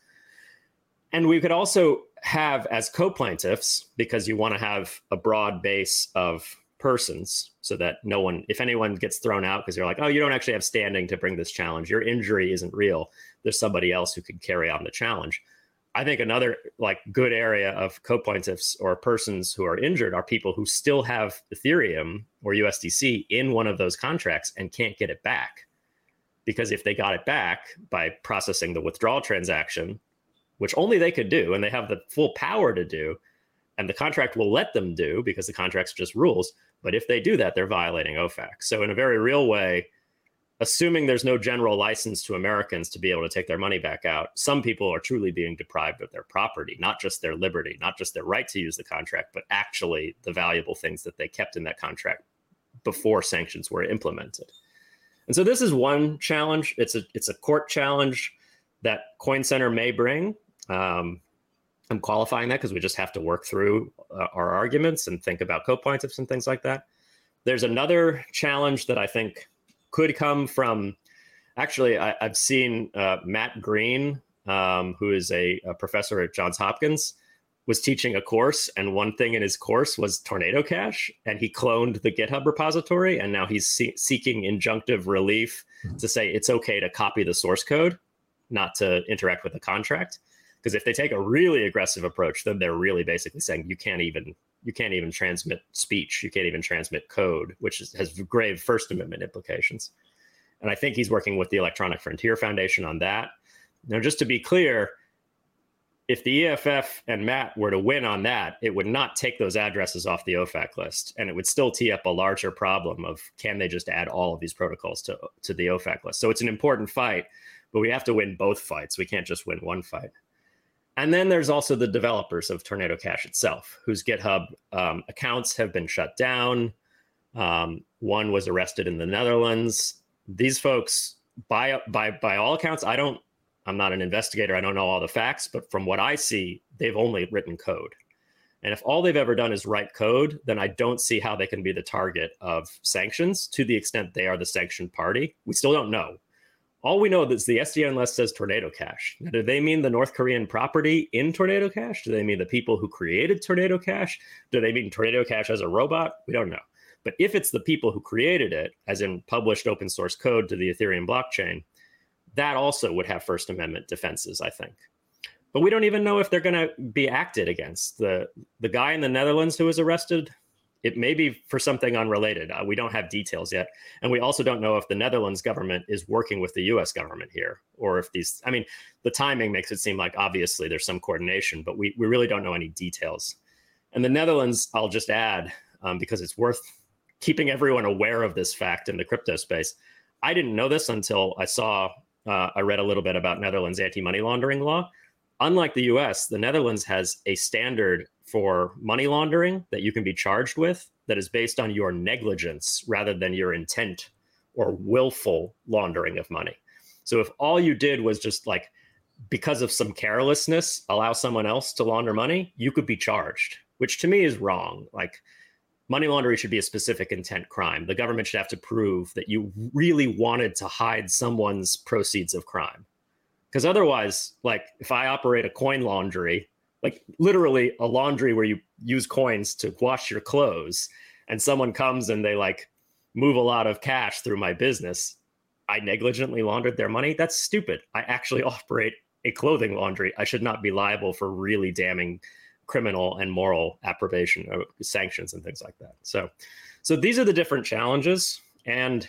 And we could also have as co plaintiffs, because you want to have a broad base of persons so that no one, if anyone gets thrown out because you're like, oh, you don't actually have standing to bring this challenge, your injury isn't real, there's somebody else who could carry on the challenge. I think another like good area of co-plaintiffs or persons who are injured are people who still have Ethereum or USDC in one of those contracts and can't get it back. Because if they got it back by processing the withdrawal transaction, which only they could do and they have the full power to do, and the contract will let them do because the contract's just rules. But if they do that, they're violating OFAC. So in a very real way, assuming there's no general license to Americans to be able to take their money back out, some people are truly being deprived of their property, not just their liberty, not just their right to use the contract, but actually the valuable things that they kept in that contract before sanctions were implemented. And so this is one challenge. It's a it's a court challenge that Coin Center may bring. Um, I'm qualifying that because we just have to work through uh, our arguments and think about co-plaintiffs and things like that. There's another challenge that I think could come from. Actually, I, have seen uh, Matt Green, um, who is a, a, professor at Johns Hopkins, was teaching a course, and one thing in his course was Tornado Cash, and he cloned the GitHub repository, and now he's see- seeking injunctive relief mm-hmm. to say it's okay to copy the source code, not to interact with the contract. Because if they take a really aggressive approach, then they're really basically saying you can't even you can't even transmit speech. You can't even transmit code, which is, has grave First Amendment implications. And I think he's working with the Electronic Frontier Foundation on that. Now, just to be clear, if the EFF and Matt were to win on that, it would not take those addresses off the OFAC list, and it would still tee up a larger problem of can they just add all of these protocols to to the OFAC list? So it's an important fight, but we have to win both fights. We can't just win one fight. And then there's also the developers of Tornado Cash itself, whose GitHub um, accounts have been shut down. Um, one was arrested in the Netherlands. These folks, by by by all accounts, I don't. I'm not an investigator. I don't know all the facts, but from what I see, they've only written code. And if all they've ever done is write code, then I don't see how they can be the target of sanctions to the extent they are the sanctioned party. We still don't know. All we know is the SDN list says Tornado Cash. Now, do they mean the North Korean property in Tornado Cash? Do they mean the people who created Tornado Cash? Do they mean Tornado Cash as a robot? We don't know. But if it's the people who created it, as in published open source code to the Ethereum blockchain, that also would have First Amendment defenses, I think. But we don't even know if they're going to be acted against. The the guy in the Netherlands who was arrested it may be for something unrelated. Uh, we don't have details yet. And we also don't know if the Netherlands government is working with the US government here or if these, I mean, the timing makes it seem like obviously there's some coordination, but we, we really don't know any details. And the Netherlands, I'll just add, um, because it's worth keeping everyone aware of this fact in the crypto space. I didn't know this until I saw, uh, I read a little bit about Netherlands anti money laundering law. Unlike the US, the Netherlands has a standard for money laundering that you can be charged with that is based on your negligence rather than your intent or willful laundering of money. So if all you did was just like because of some carelessness allow someone else to launder money, you could be charged, which to me is wrong. Like money laundering should be a specific intent crime. The government should have to prove that you really wanted to hide someone's proceeds of crime. Because otherwise, like if I operate a coin laundry like literally a laundry where you use coins to wash your clothes and someone comes and they like move a lot of cash through my business. I negligently laundered their money? That's stupid. I actually <laughs> operate a clothing laundry. I should not be liable for really damning criminal and moral approbation or sanctions and things like that. So so these are the different challenges and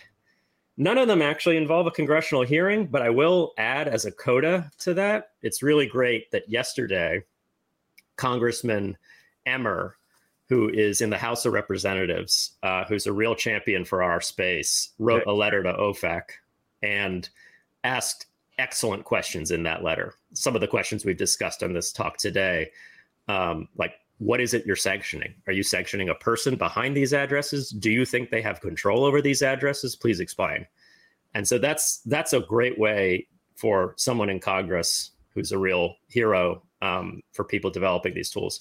None of them actually involve a congressional hearing, but I will add as a coda to that. It's really great that yesterday Congressman Emmer, who is in the House of Representatives, uh, who's a real champion for our space, wrote a letter to OFAC and asked excellent questions in that letter. Some of the questions we've discussed on this talk today, um, like what is it you're sanctioning? Are you sanctioning a person behind these addresses? Do you think they have control over these addresses? Please explain. And so that's that's a great way for someone in Congress who's a real hero um, for people developing these tools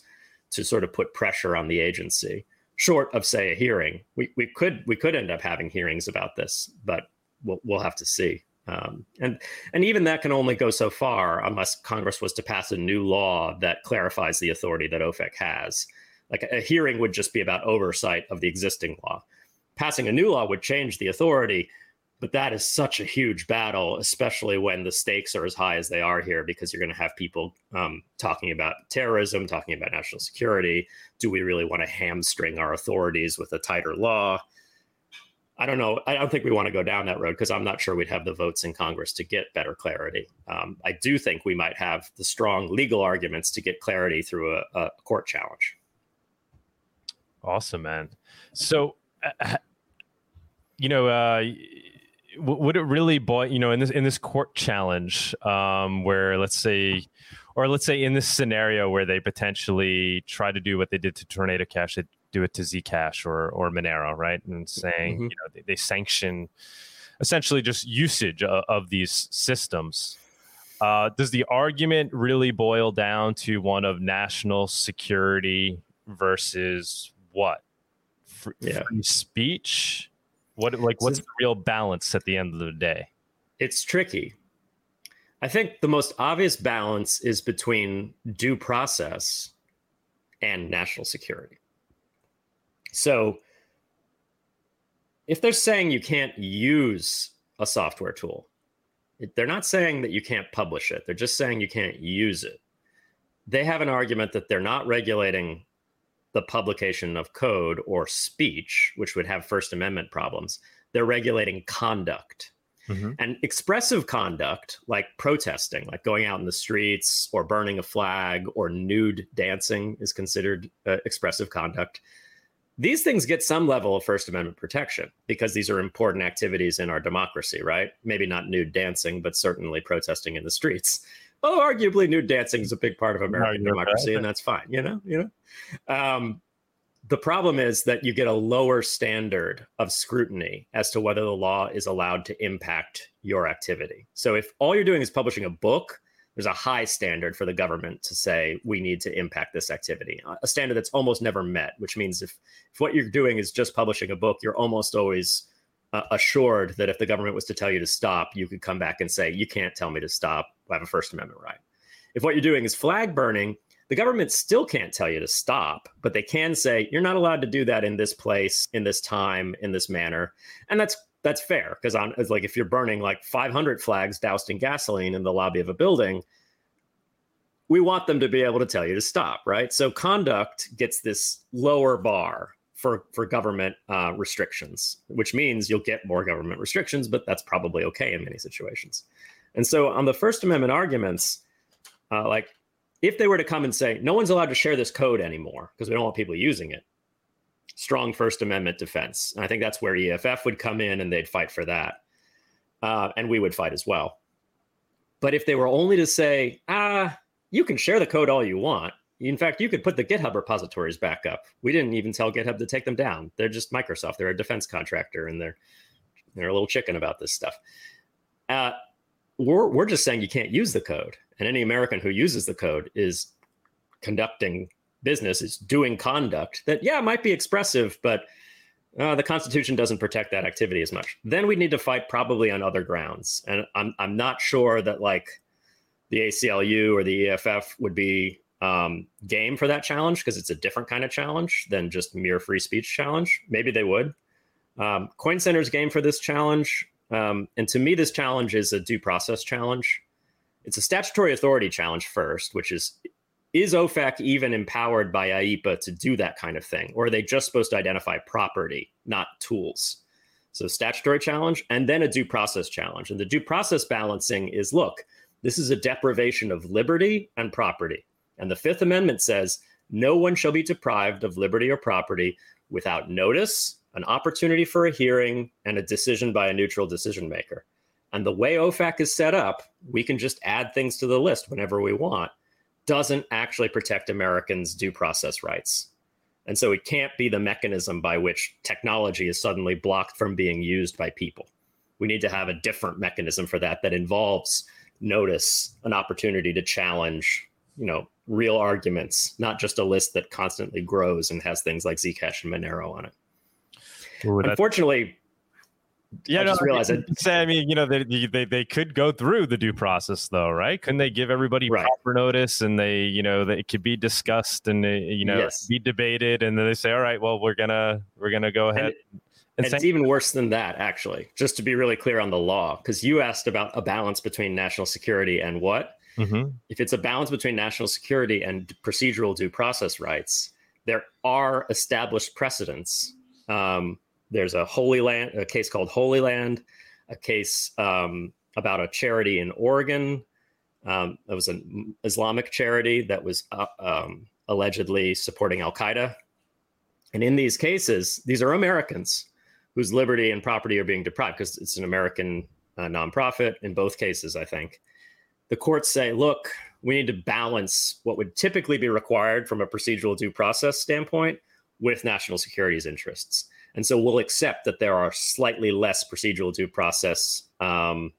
to sort of put pressure on the agency short of say a hearing. We we could we could end up having hearings about this, but we'll we'll have to see. Um, and and even that can only go so far unless Congress was to pass a new law that clarifies the authority that OFAC has. Like a, a hearing would just be about oversight of the existing law. Passing a new law would change the authority, but that is such a huge battle, especially when the stakes are as high as they are here, because you're going to have people um, talking about terrorism, talking about national security. Do we really want to hamstring our authorities with a tighter law? I don't know. I don't think we want to go down that road because I'm not sure we'd have the votes in Congress to get better clarity. Um, I do think we might have the strong legal arguments to get clarity through a, a court challenge. Awesome, man. So, uh, you know, uh, would it really boil? You know, in this in this court challenge, um, where let's say, or let's say in this scenario where they potentially try to do what they did to Tornado Cash, they do it to Zcash or or Monero, right? And saying mm-hmm. you know they, they, sanction essentially just usage of, of these systems. Uh, does the argument really boil down to one of national security versus what? Yeah. free speech? What like what's the real balance at the end of the day? It's tricky. I think the most obvious balance is between due process and national security. So if they're saying you can't use a software tool, they're not saying that you can't publish it. They're just saying you can't use it. They have an argument that they're not regulating the publication of code or speech, which would have First Amendment problems. They're regulating conduct. Mm-hmm. And expressive conduct, like protesting, like going out in the streets or burning a flag or nude dancing, is considered uh, expressive conduct these things get some level of First Amendment protection because these are important activities in our democracy, right? Maybe not nude dancing, but certainly protesting in the streets. Oh, arguably, nude dancing is a big part of American no, democracy, right. and that's fine. You know, you know. Um, the problem is that you get a lower standard of scrutiny as to whether the law is allowed to impact your activity. So, if all you're doing is publishing a book there's a high standard for the government to say we need to impact this activity a standard that's almost never met which means if if what you're doing is just publishing a book you're almost always uh, assured that if the government was to tell you to stop you could come back and say you can't tell me to stop. I have a first amendment right. If what you're doing is flag burning the government still can't tell you to stop but they can say you're not allowed to do that in this place in this time in this manner. And that's that's fair because on it's like if you're burning like 500 flags doused in gasoline in the lobby of a building we want them to be able to tell you to stop right? So conduct gets this lower bar for for government uh, restrictions which means you'll get more government restrictions but that's probably okay in many situations and so on the first amendment arguments uh, like if they were to come and say no one's allowed to share this code anymore because we don't want people using it strong First Amendment defense. And I think that's where EFF would come in and they'd fight for that. Uh, and we would fight as well. But if they were only to say, ah, you can share the code all you want. In fact, you could put the GitHub repositories back up. We didn't even tell GitHub to take them down. They're just Microsoft. They're a defense contractor, and they're they're a little chicken about this stuff. Uh, we're we're just saying you can't use the code, and any American who uses the code is conducting business is doing conduct that yeah might be expressive but uh, the constitution doesn't protect that activity as much then we'd need to fight probably on other grounds and i'm, I'm not sure that like the aclu or the eff would be um, game for that challenge because it's a different kind of challenge than just mere free speech challenge maybe they would um, coin center's game for this challenge um, and to me this challenge is a due process challenge it's a statutory authority challenge first which is is OFAC even empowered by IEEPA to do that kind of thing? Or are they just supposed to identify property, not tools? So, statutory challenge and then a due process challenge. And the due process balancing is look, this is a deprivation of liberty and property. And the Fifth Amendment says no one shall be deprived of liberty or property without notice, an opportunity for a hearing, and a decision by a neutral decision maker. And the way OFAC is set up, we can just add things to the list whenever we want doesn't actually protect Americans' due process rights. And so it can't be the mechanism by which technology is suddenly blocked from being used by people. We need to have a different mechanism for that that involves notice, an opportunity to challenge, you know real arguments, not just a list that constantly grows and has things like Zcash and Monero on it. Ooh, Unfortunately, yeah, I no, just realized I, it. <laughs> Say, I mean, you know, they, they they could go through the due process, though, right? Couldn't they give everybody right. proper notice, and they, you know, they, it could be discussed and they, you know, yes. be debated, and then they say, all right, well, we're gonna we're gonna go ahead. And, and, and it's even worse than that, actually. Just to be really clear on the law, because you asked about a balance between national security and what. Mm-hmm. If it's a balance between national security and procedural due process rights, there are established precedents. Um, there's a Holy Land, a case called Holy Land, a case um, about a charity in Oregon. Um, it was an Islamic charity that was uh, um, allegedly supporting Al Qaeda. And in these cases, these are Americans whose liberty and property are being deprived because it's an American uh, nonprofit in both cases, I think the courts say, look, we need to balance what would typically be required from a procedural due process standpoint with national security's interests. And so we'll accept that there are slightly less procedural due process um,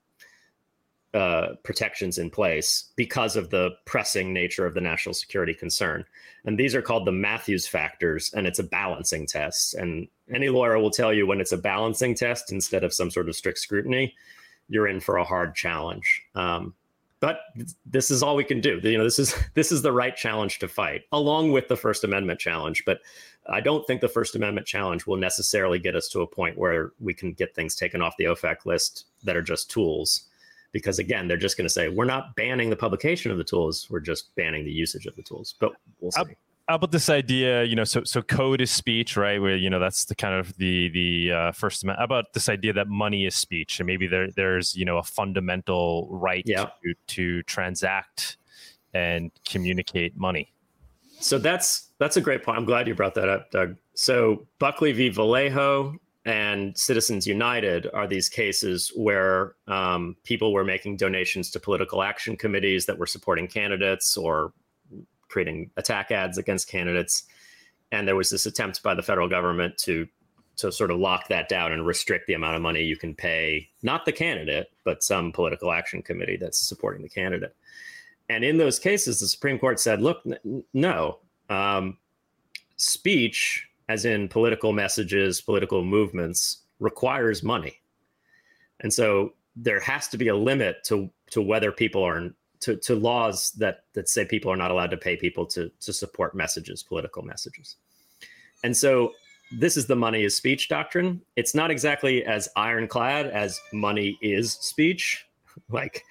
uh, protections in place because of the pressing nature of the national security concern. And these are called the Mathews factors, and it's a balancing test. And any lawyer will tell you when it's a balancing test instead of some sort of strict scrutiny, you're in for a hard challenge. Um, but this is all we can do. You know, this is <laughs> this is the right challenge to fight, along with the First Amendment challenge. But I don't think the First Amendment challenge will necessarily get us to a point where we can get things taken off the OFAC list that are just tools. Because again, they're just going to say we're not banning the publication of the tools; we're just banning the usage of the tools. But we'll see about this idea you know so so code is speech right? Where you know that's the kind of the the uh, first amendment how about this idea that money is speech? And maybe there there's you know a fundamental right yeah. to, to transact and communicate money. So that's that's a great point. I'm glad you brought that up doug. So buckley v. Valeo and citizens united are these cases where um, people were making donations to political action committees that were supporting candidates or creating attack ads against candidates. And there was this attempt by the federal government to to sort of lock that down and restrict the amount of money you can pay, not the candidate, but some political action committee that's supporting the candidate. And in those cases, the Supreme Court said, look, n- no, um, speech, as in political messages, political movements, requires money. And so there has to be a limit to, to whether people are to, to laws that that say people are not allowed to pay people to to support messages, political messages. And so this is the money is speech doctrine. It's not exactly as ironclad as money is speech. <laughs> like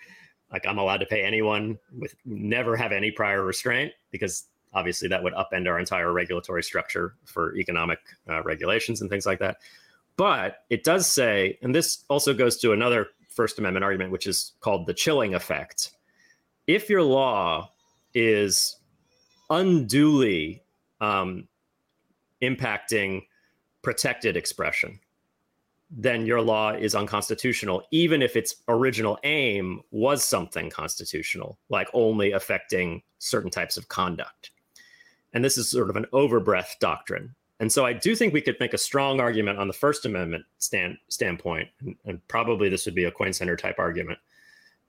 like I'm allowed to pay anyone with never have any prior restraint because obviously that would upend our entire regulatory structure for economic uh, regulations and things like that. But it does say, and this also goes to another First Amendment argument, which is called the chilling effect, if your law is unduly um, impacting protected expression, then your law is unconstitutional, even if its original aim was something constitutional, like only affecting certain types of conduct. And this is sort of an overbreadth doctrine. And so I do think we could make a strong argument on the First Amendment stand, standpoint, and, and probably this would be a coin center type argument,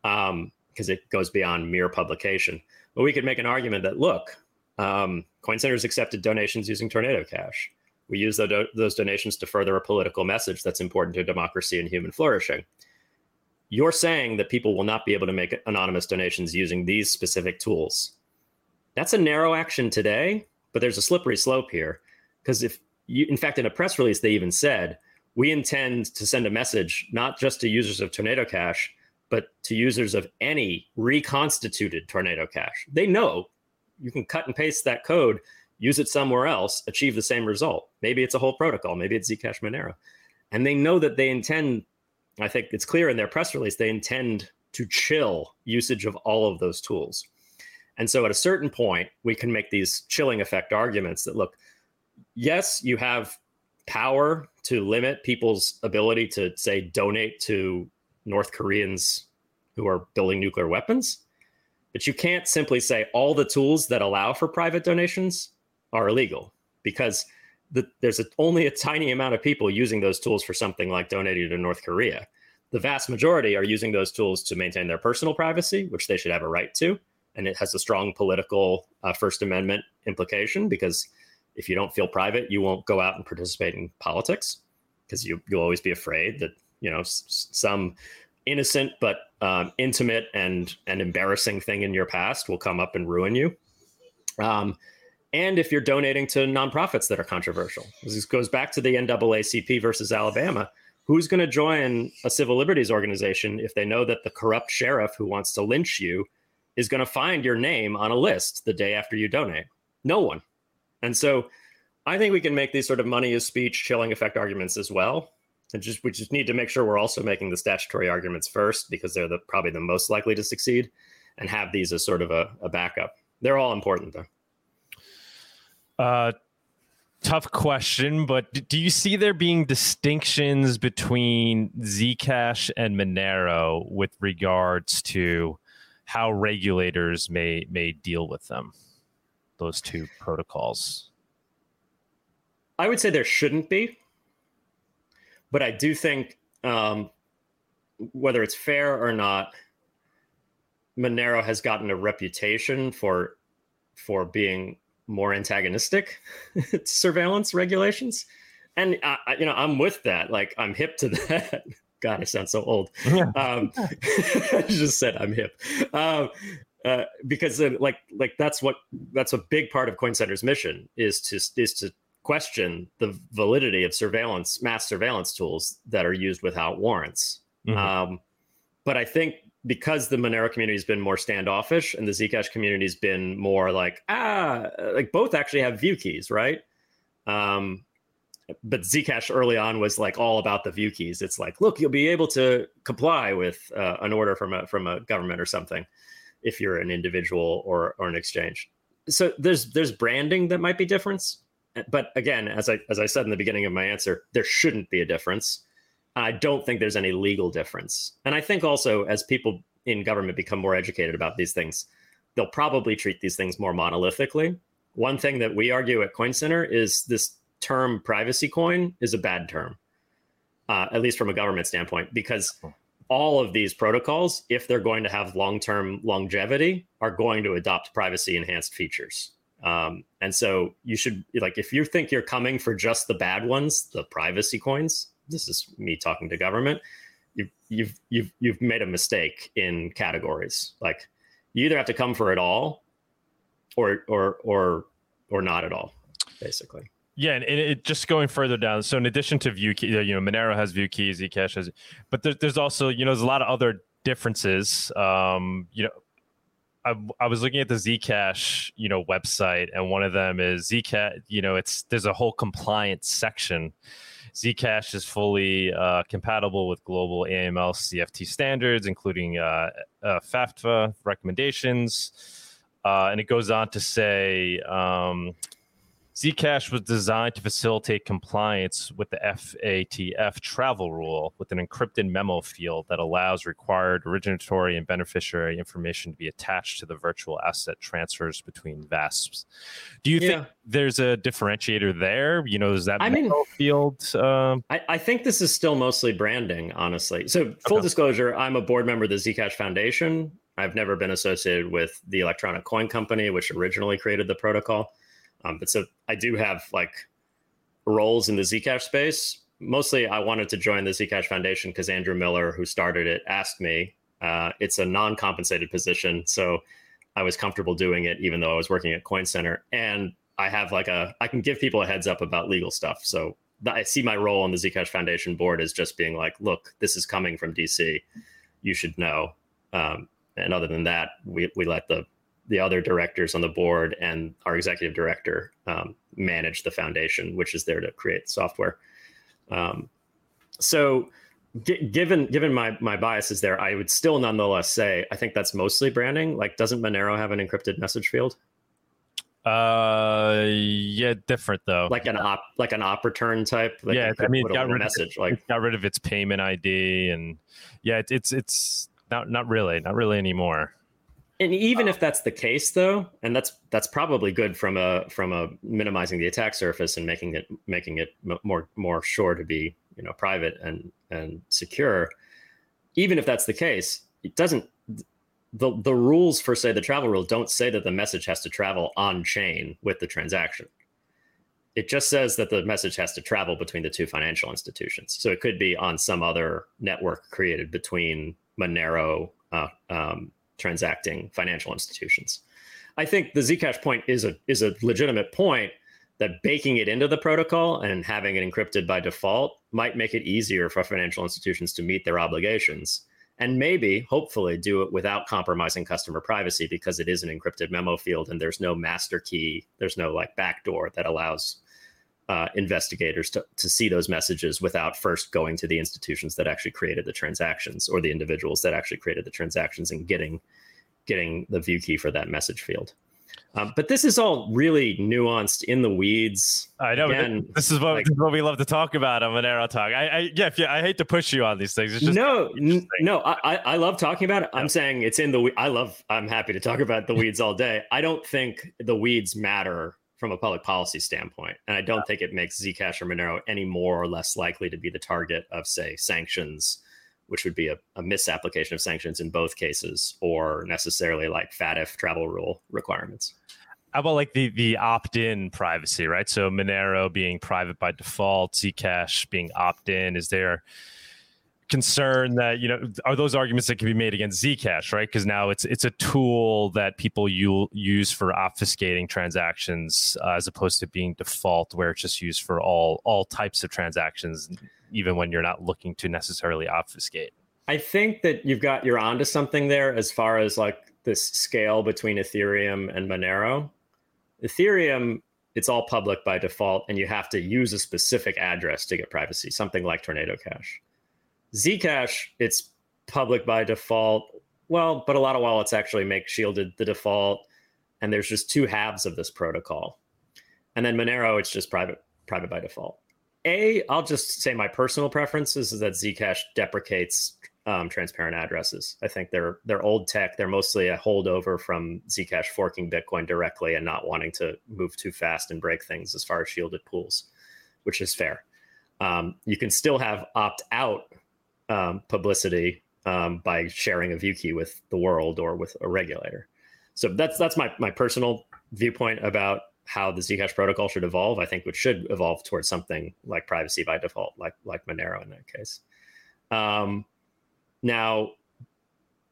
um, because it goes beyond mere publication. But we could make an argument that look, um, Coin Center's accepted donations using Tornado Cash. We use the, those donations to further a political message that's important to democracy and human flourishing. You're saying that people will not be able to make anonymous donations using these specific tools. That's a narrow action today, but there's a slippery slope here. Because if you, in fact, in a press release, they even said, we intend to send a message not just to users of Tornado Cash, but to users of any reconstituted Tornado Cash, They know you can cut and paste that code, use it somewhere else, achieve the same result. Maybe it's a whole protocol, maybe it's Zcash Monero. And they know that they intend, I think it's clear in their press release, they intend to chill usage of all of those tools. And so at a certain point, we can make these chilling effect arguments that look, yes, you have power to limit people's ability to, say, donate to North Koreans who are building nuclear weapons. But you can't simply say all the tools that allow for private donations are illegal because the, there's a, only a tiny amount of people using those tools for something like donating to North Korea. The vast majority are using those tools to maintain their personal privacy, which they should have a right to, and it has a strong political uh, First Amendment implication because if you don't feel private, you won't go out and participate in politics because you you'll always be afraid that you know s- some innocent but um, intimate and and embarrassing thing in your past will come up and ruin you. Um, and if you're donating to nonprofits that are controversial, this goes back to the NAACP versus Alabama. Who's going to join a civil liberties organization if they know that the corrupt sheriff who wants to lynch you is going to find your name on a list the day after you donate? No one. And so I think we can make these sort of money is speech, chilling effect arguments as well. And just we just need to make sure we're also making the statutory arguments first because they're the probably the most likely to succeed and have these as sort of a, a backup. They're all important though. Uh, tough question, but do you see there being distinctions between Zcash and Monero with regards to how regulators may may deal with them? Those two protocols. I would say there shouldn't be, but I do think um, whether it's fair or not, Monero has gotten a reputation for for being more antagonistic <laughs> to surveillance regulations, and I, you know I'm with that. Like I'm hip to <laughs> that. God, I sound so old. Yeah. Um, <laughs> I just said I'm hip. Um, uh, because uh, like like that's what that's a big part of Coin Center's mission is to is to question the validity of surveillance mass surveillance tools that are used without warrants. Mm-hmm. Um, but I think because the Monero community has been more standoffish and the Zcash community has been more like, ah, like both actually have view keys, right? Um, but Zcash early on was like all about the view keys. It's like, look, you'll be able to comply with uh, an order from a from a government or something if you're an individual or or an exchange. So there's there's branding that might be different, but again, as I as I said in the beginning of my answer, there shouldn't be a difference I don't think there's any legal difference. And I think also as people in government become more educated about these things, they'll probably treat these things more monolithically. One thing that we argue at Coin Center is this term privacy coin is a bad term, uh, at least from a government standpoint, because all of these protocols, if they're going to have long term longevity, are going to adopt privacy enhanced features. Um, and so you should, like, if you think you're coming for just the bad ones, the privacy coins, this is me talking to government. You've you've you've you've made a mistake in categories. Like you either have to come for it all, or or or or not at all, basically. Yeah, and it, it, just going further down. So in addition to view key, you know, Monero has view keys, Zcash has, but there, there's also you know there's a lot of other differences. Um, you know, I, I was looking at the Zcash, you know, website, and one of them is Zcash. You know, it's there's a whole compliance section Zcash is fully uh, compatible with global AML CFT standards, including uh, uh, FATF recommendations. Uh, and it goes on to say um, Zcash was designed to facilitate compliance with the FATF travel rule with an encrypted memo field that allows required originatory and beneficiary information to be attached to the virtual asset transfers between VASPs. Do you yeah. think there's a differentiator there? You know, is that I memo mean, field? Um... I, I, think this is still mostly branding, honestly. So, full okay. disclosure, I'm a board member of the Zcash Foundation. I've never been associated with the electronic coin company, which originally created the protocol. Um, but so I do have like roles in the Zcash space. Mostly, I wanted to join the Zcash Foundation because Andrew Miller, who started it, asked me. Uh, it's a non-compensated position, so I was comfortable doing it, even though I was working at Coin Center. And I have like a, I can give people a heads up about legal stuff. So I see my role on the Zcash Foundation board as just being like, look, this is coming from DC. You should know. Um, and other than that, we, we let the the other directors on the board and our executive director um, manage the foundation, which is there to create software. Um, so, g- given given my my biases there, I would still nonetheless say I think that's mostly branding. Like, doesn't Monero have an encrypted message field? Uh, yeah, different though. Like an op, like an op return type. Like yeah, I mean, it got rid message. Of, like got rid of its payment ID, and yeah, it, it's it's not not really, not really anymore and even if that's the case though and that's that's probably good from a from a minimizing the attack surface and making it making it more more sure to be you know private and and secure even if that's the case it doesn't the the rules for say the travel rule don't say that the message has to travel on chain with the transaction. It just says that the message has to travel between the two financial institutions. So it could be on some other network created between Monero uh, um, transacting financial institutions. I think the Zcash point is a is a legitimate point that baking it into the protocol and having it encrypted by default might make it easier for financial institutions to meet their obligations and maybe hopefully do it without compromising customer privacy because it is an encrypted memo field and there's no master key there's no like backdoor that allows uh, investigators to, to see those messages without first going to the institutions that actually created the transactions or the individuals that actually created the transactions and getting getting the view key for that message field um, but this is all really nuanced in the weeds. I know. Again, this is what, like, this is what we love to talk about on Monero Talk. I, I yeah, yeah, I hate to push you on these things. It's just no, no. I, I love talking about it. Yeah. I'm saying it's in the. I love. I'm happy to talk about the weeds all day. I don't think the weeds matter from a public policy standpoint, and I don't yeah. think it makes Zcash or Monero any more or less likely to be the target of, say, sanctions which would be a, a, misapplication of sanctions in both cases, or necessarily like FATF travel rule requirements. How about like the the opt-in privacy, right? So Monero being private by default, Zcash being opt-in. Is there concern that you know are those arguments that can be made against Zcash, right? Because now it's it's a tool that people you use for obfuscating transactions uh, as opposed to being default, where it's just used for all all types of transactions, even when you're not looking to necessarily obfuscate. I think that you've got you're onto something there as far as like this scale between Ethereum and Monero. Ethereum, it's all public by default, and you have to use a specific address to get privacy, something like Tornado Cash. Zcash, it's public by default. Well, but a lot of wallets actually make shielded the default, and there's just two halves of this protocol. And then Monero, it's just private private by default. A, I'll just say my personal preference is that Zcash deprecates um, transparent addresses. I think they're they're old tech. They're mostly a holdover from Zcash forking Bitcoin directly and not wanting to move too fast and break things as far as shielded pools, which is fair. Um, you can still have opt out um, publicity um, by sharing a view key with the world or with a regulator. So that's that's my my personal viewpoint about how the Zcash protocol should evolve. I think it should evolve towards something like privacy by default, like like Monero in that case. Um, now,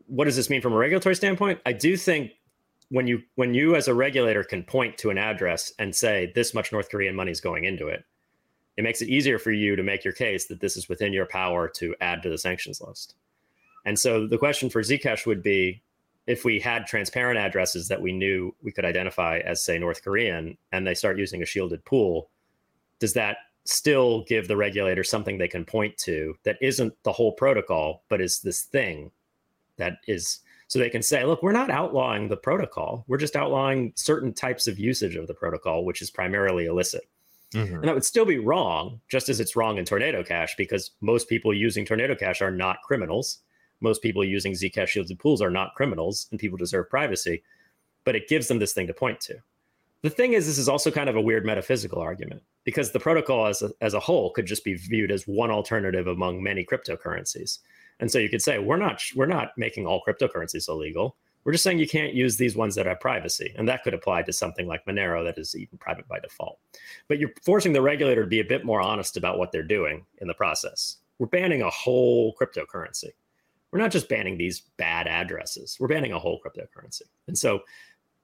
what does this mean from a regulatory standpoint? I do think when you when you as a regulator can point to an address and say this much North Korean money is going into it, it makes it easier for you to make your case that this is within your power to add to the sanctions list. And so the question for Zcash would be if we had transparent addresses that we knew we could identify as say North Korean and they start using a shielded pool, does that still give the regulator something they can point to that isn't the whole protocol, but is this thing that is so they can say, look, we're not outlawing the protocol. We're just outlawing certain types of usage of the protocol, which is primarily illicit. Mm-hmm. And that would still be wrong, just as it's wrong in Tornado Cash, because most people using Tornado Cash are not criminals. Most people using Zcash shielded pools are not criminals, and people deserve privacy. But it gives them this thing to point to. The thing is, this is also kind of a weird metaphysical argument because the protocol as a, as a whole could just be viewed as one alternative among many cryptocurrencies. And so you could say we're not we're not making all cryptocurrencies illegal. We're just saying you can't use these ones that have privacy, and that could apply to something like Monero that is even private by default. But you're forcing the regulator to be a bit more honest about what they're doing in the process. We're banning a whole cryptocurrency. We're not just banning these bad addresses. We're banning a whole cryptocurrency. And so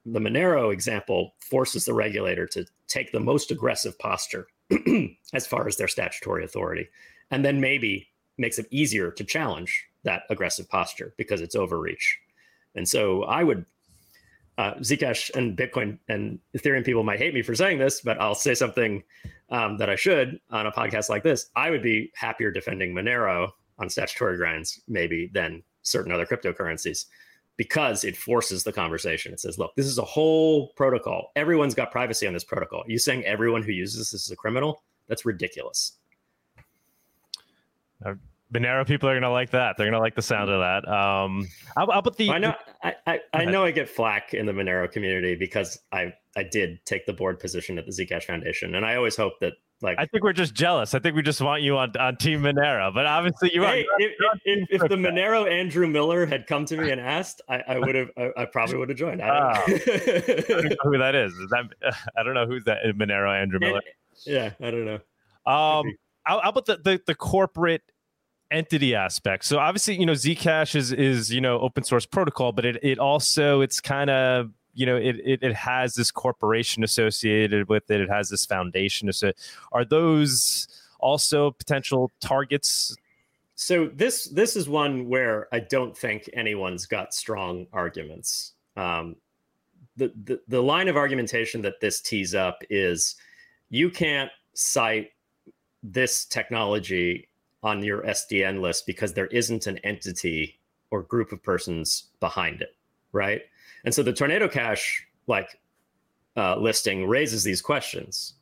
the Monero example forces the regulator to take the most aggressive posture <clears throat> as far as their statutory authority, and then maybe makes it easier to challenge that aggressive posture because it's overreach. And so I would, uh, Zcash and Bitcoin and Ethereum people might hate me for saying this, but I'll say something um, that I should on a podcast like this. I would be happier defending Monero on statutory grounds, maybe, than certain other cryptocurrencies because it forces the conversation. It says, look, this is a whole protocol. Everyone's got privacy on this protocol. You saying everyone who uses this is a criminal? That's ridiculous. Uh, Monero people are gonna like that. They're gonna like the sound of that. Um, how, how about the? I know. I, I, I, know I get flack in the Monero community because I I did take the board position at the Zcash Foundation, and I always hope that Like I think we're just jealous. I think we just want you on, on Team Monero, but obviously you hey, are. If, if, if, the Monero Andrew Miller had come to me <laughs> and asked, I, I would have. I, I, probably would have joined. I don't, oh. <laughs> I don't, know who that is. Is that <laughs> I don't know who's that Monero Andrew Miller. Yeah, I don't know. Um, how, how about the, the the corporate entity aspect? So obviously, you know, Zcash is is you know open source protocol, but it it also it's kind of you know it, it, it has this corporation associated with it. It has this foundation so are those also potential targets? So this this is one where i don't think anyone's got strong arguments. Um, the, the the line of argumentation that this tees up is you can't cite this technology on your SDN list because there isn't an entity or group of persons behind it, right? And so the Tornado Cash like uh, listing raises these questions.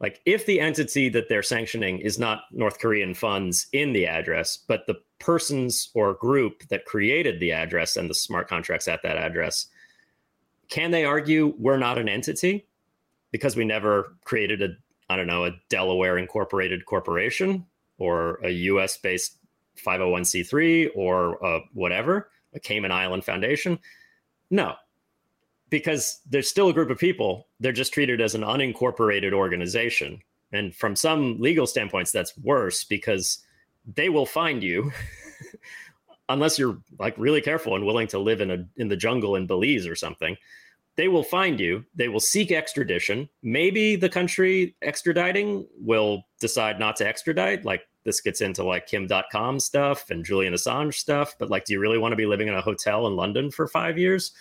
Like if the entity that they're sanctioning is not North Korean funds in the address, but the persons or group that created the address and the smart contracts at that address, can they argue we're not an entity because we never created a I don't know a Delaware incorporated corporation or a U.S. based 501c3 or uh, whatever a Cayman Island foundation? No, because there's still a group of people. They're just treated as an unincorporated organization. And from some legal standpoints, that's worse because they will find you <laughs> unless you're like really careful and willing to live in a in the jungle in Belize or something. They will find you. They will seek extradition. Maybe the country extraditing will decide not to extradite. Like this gets into like Kim Dotcom stuff and Julian Assange stuff. But like, do you really want to be living in a hotel in London for five years?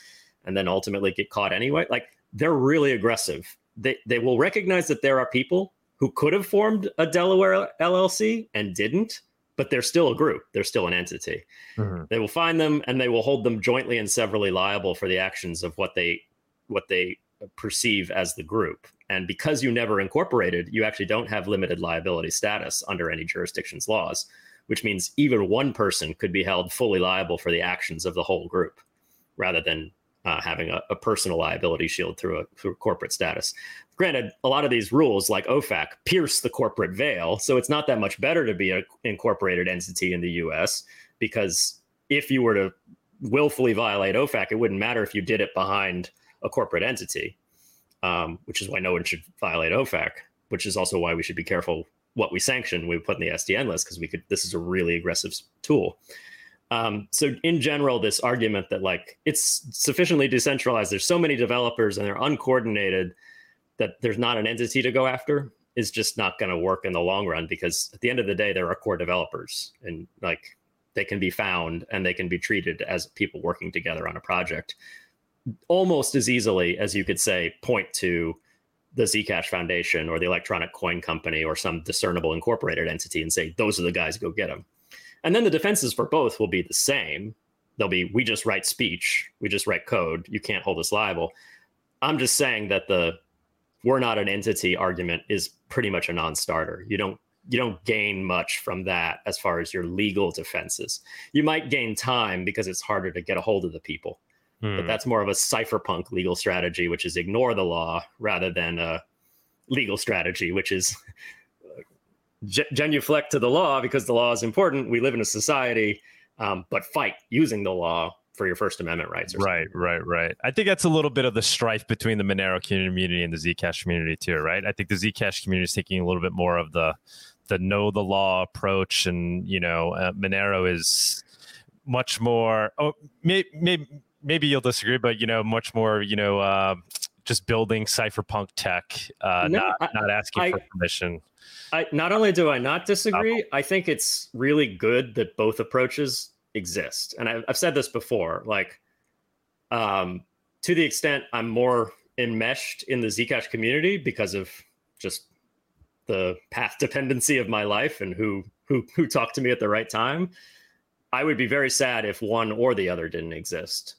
and then ultimately get caught anyway. Like they're really aggressive. They they will recognize that there are people who could have formed a Delaware LLC and didn't, but they're still a group. They're still an entity. Mm-hmm. They will find them and they will hold them jointly and severally liable for the actions of what they what they perceive as the group. And because you never incorporated, you actually don't have limited liability status under any jurisdiction's laws, which means even one person could be held fully liable for the actions of the whole group rather than uh, having a, a, personal liability shield through a through corporate status. Granted, a lot of these rules, like OFAC, pierce the corporate veil, so it's not that much better to be an incorporated entity in the U.S. because if you were to willfully violate OFAC, it wouldn't matter if you did it behind a corporate entity, um, which is why no one should violate OFAC. Which is also why we should be careful what we sanction. We put in the SDN list because we could. This is a really aggressive tool. Um, so in general, this argument that like it's sufficiently decentralized, there's so many developers and they're uncoordinated that there's not an entity to go after is just not going to work in the long run because at the end of the day, there are core developers and like they can be found and they can be treated as people working together on a project almost as easily as you could say point to the Zcash Foundation or the Electronic Coin Company or some discernible incorporated entity and say those are the guys go get them. And then the defenses for both will be the same. They'll be we just write speech, we just write code. You can't hold us liable. I'm just saying that the we're not an entity argument is pretty much a non-starter. You don't you don't gain much from that as far as your legal defenses. You might gain time because it's harder to get a hold of the people. Hmm. But that's more of a cypherpunk legal strategy, which is ignore the law rather than a legal strategy, which is genuflect to the law because the law is important. We live in a society, um, but fight using the law for your First Amendment rights. right, right, right. I think that's a little bit of the strife between the Monero community and the Zcash community too, right? I think the Zcash community is taking a little bit more of the the know the law approach, and you know, uh, Monero is much more. Oh, maybe maybe maybe you'll disagree, but you know, much more. You know. Uh, just building cypherpunk tech, uh, no, not, I, not asking I, for permission. I not only do I not disagree, oh. I think it's really good that both approaches exist. And I, I've said this before, like, um, to the extent I'm more enmeshed in the Zcash community because of just the path <laughs> dependency of my life and who who who talked to me at the right time. I would be very sad if one or the other didn't exist.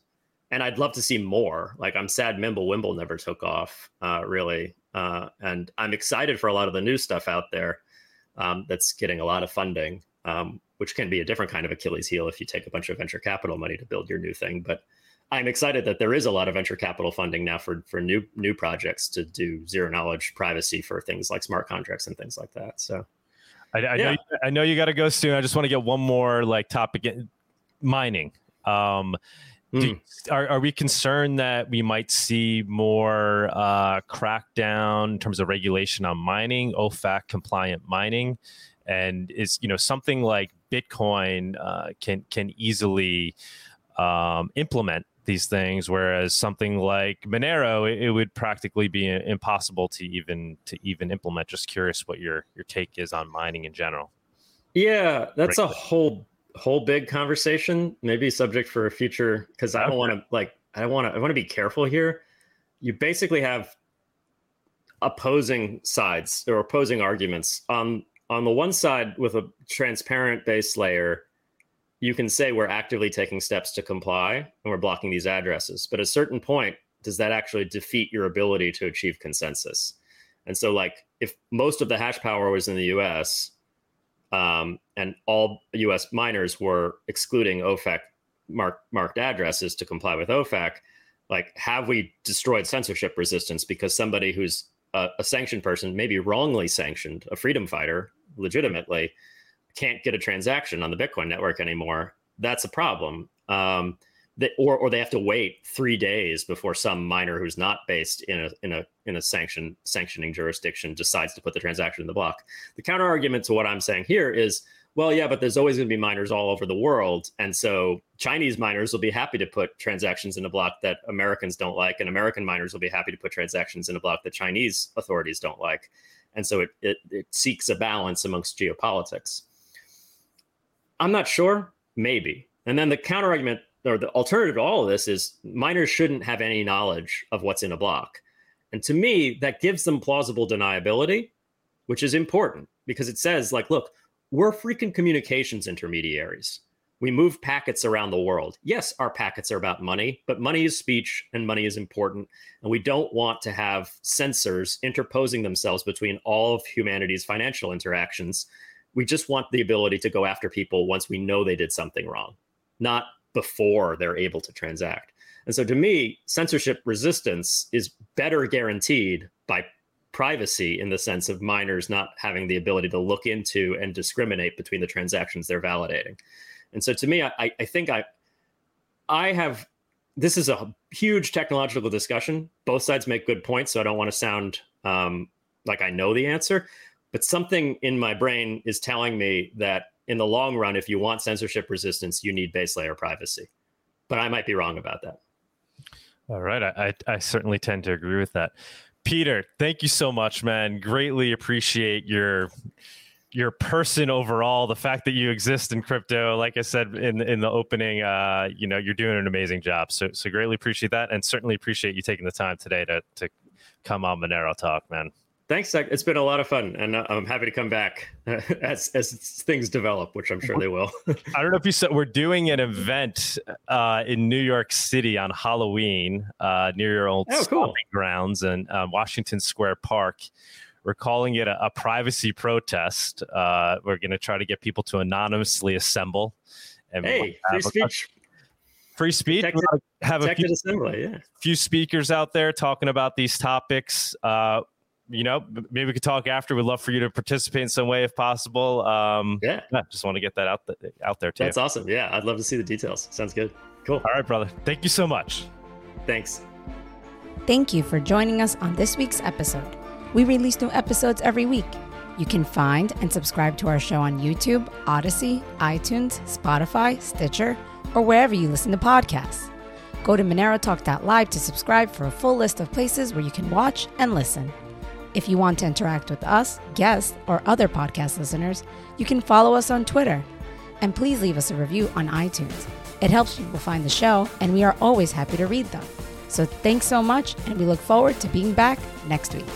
And I'd love to see more. Like I'm sad Mimble Wimble never took off, uh, really. Uh, and I'm excited for a lot of the new stuff out there um, that's getting a lot of funding, um, which can be a different kind of Achilles heel if you take a bunch of venture capital money to build your new thing. But I'm excited that there is a lot of venture capital funding now for for new new projects to do zero knowledge privacy for things like smart contracts and things like that. So I, I yeah. know you, I know you got to go soon. I just want to get one more like topic mining. Um, mm. do, are, are we concerned that we might see more uh, crackdown in terms of regulation on mining, OFAC compliant mining? And is you know something like Bitcoin uh, can can easily um, implement these things whereas something like monero it, it, would practically be impossible to even to even implement just curious what your your take is on mining in general yeah that's a whole whole big conversation maybe subject for a future because i don't want to like i don't want to i want to be careful here you basically have opposing sides or opposing arguments on on the one side with a transparent base layer you can say we're actively taking steps to comply and we're blocking these addresses. But at a certain point, does that actually defeat your ability to achieve consensus? And so, like, if most of the hash power was in the US um, and all US miners were excluding OFAC mark, marked addresses to comply with OFAC, like, have we destroyed censorship resistance because somebody who's a, a sanctioned person, maybe wrongly sanctioned, a freedom fighter, legitimately, can't get a transaction on the Bitcoin network anymore, that's a problem. Um, that, or or they have to wait three days before some miner who's not based in a in a in a sanction sanctioning jurisdiction decides to put the transaction in the block. The counter argument to what I'm saying here is, well, yeah, but there's always going to be miners all over the world, and so Chinese miners will be happy to put transactions in a block that Americans don't like, and American miners will be happy to put transactions in a block that Chinese authorities don't like, and so it it, it seeks a balance amongst geopolitics. I'm not sure. Maybe. And then the counter argument or the alternative to all of this is miners shouldn't have any knowledge of what's in a block. And to me, that gives them plausible deniability, which is important because it says, like, look, we're freaking communications intermediaries. We move packets around the world. Yes, our packets are about money, but money is speech and money is important. And we don't want to have censors interposing themselves between all of humanity's financial interactions we just want the ability to go after people once we know they did something wrong, not before they're able to transact. And so to me, censorship resistance is better guaranteed by privacy in the sense of miners not having the ability to look into and discriminate between the transactions they're validating. And so to me, I, I think I I have this is a huge technological discussion. Both sides make good points, so I don't want to sound um, like I know the answer but something in my brain is telling me that in the long run, if you want censorship resistance, you need base layer privacy. But I might be wrong about that. All right. I, I, I certainly tend to agree with that. Peter, thank you so much, man. Greatly appreciate your your person overall the fact that you exist in crypto like i said in in the opening uh you know you're doing an amazing job so so greatly appreciate that and certainly appreciate you taking the time today to to come on monero talk man Thanks, Zach. It's been a lot of fun, and uh, I'm happy to come back <laughs> as as things develop, which I'm sure they will. <laughs> I don't know if you said we're doing an event uh, in New York City on Halloween uh, near your old oh, cool. grounds and uh, Washington Square Park. We're calling it a, a privacy protest. Uh, we're going to try to get people to anonymously assemble. And hey, free speech. free speech. have a few, assembly, yeah. few speakers out there talking about these topics. Uh, you know, maybe we could talk after. We'd love for you to participate in some way if possible. Um, yeah. yeah just want to get that out, th- out there too. That's awesome. Yeah. I'd love to see the details. Sounds good. Cool. All right, brother. Thank you so much. Thanks. Thank you for joining us on this week's episode. We release new episodes every week. You can find and subscribe to our show on YouTube, Odysee, iTunes, Spotify, Stitcher, or wherever you listen to podcasts. Go to monerotalk.live to subscribe for a full list of places where you can watch and listen. If you want to interact with us, guests, or other podcast listeners, you can follow us on Twitter. And please leave us a review on iTunes. It helps people find the show, and we are always happy to read them. So thanks so much, and we look forward to being back next week.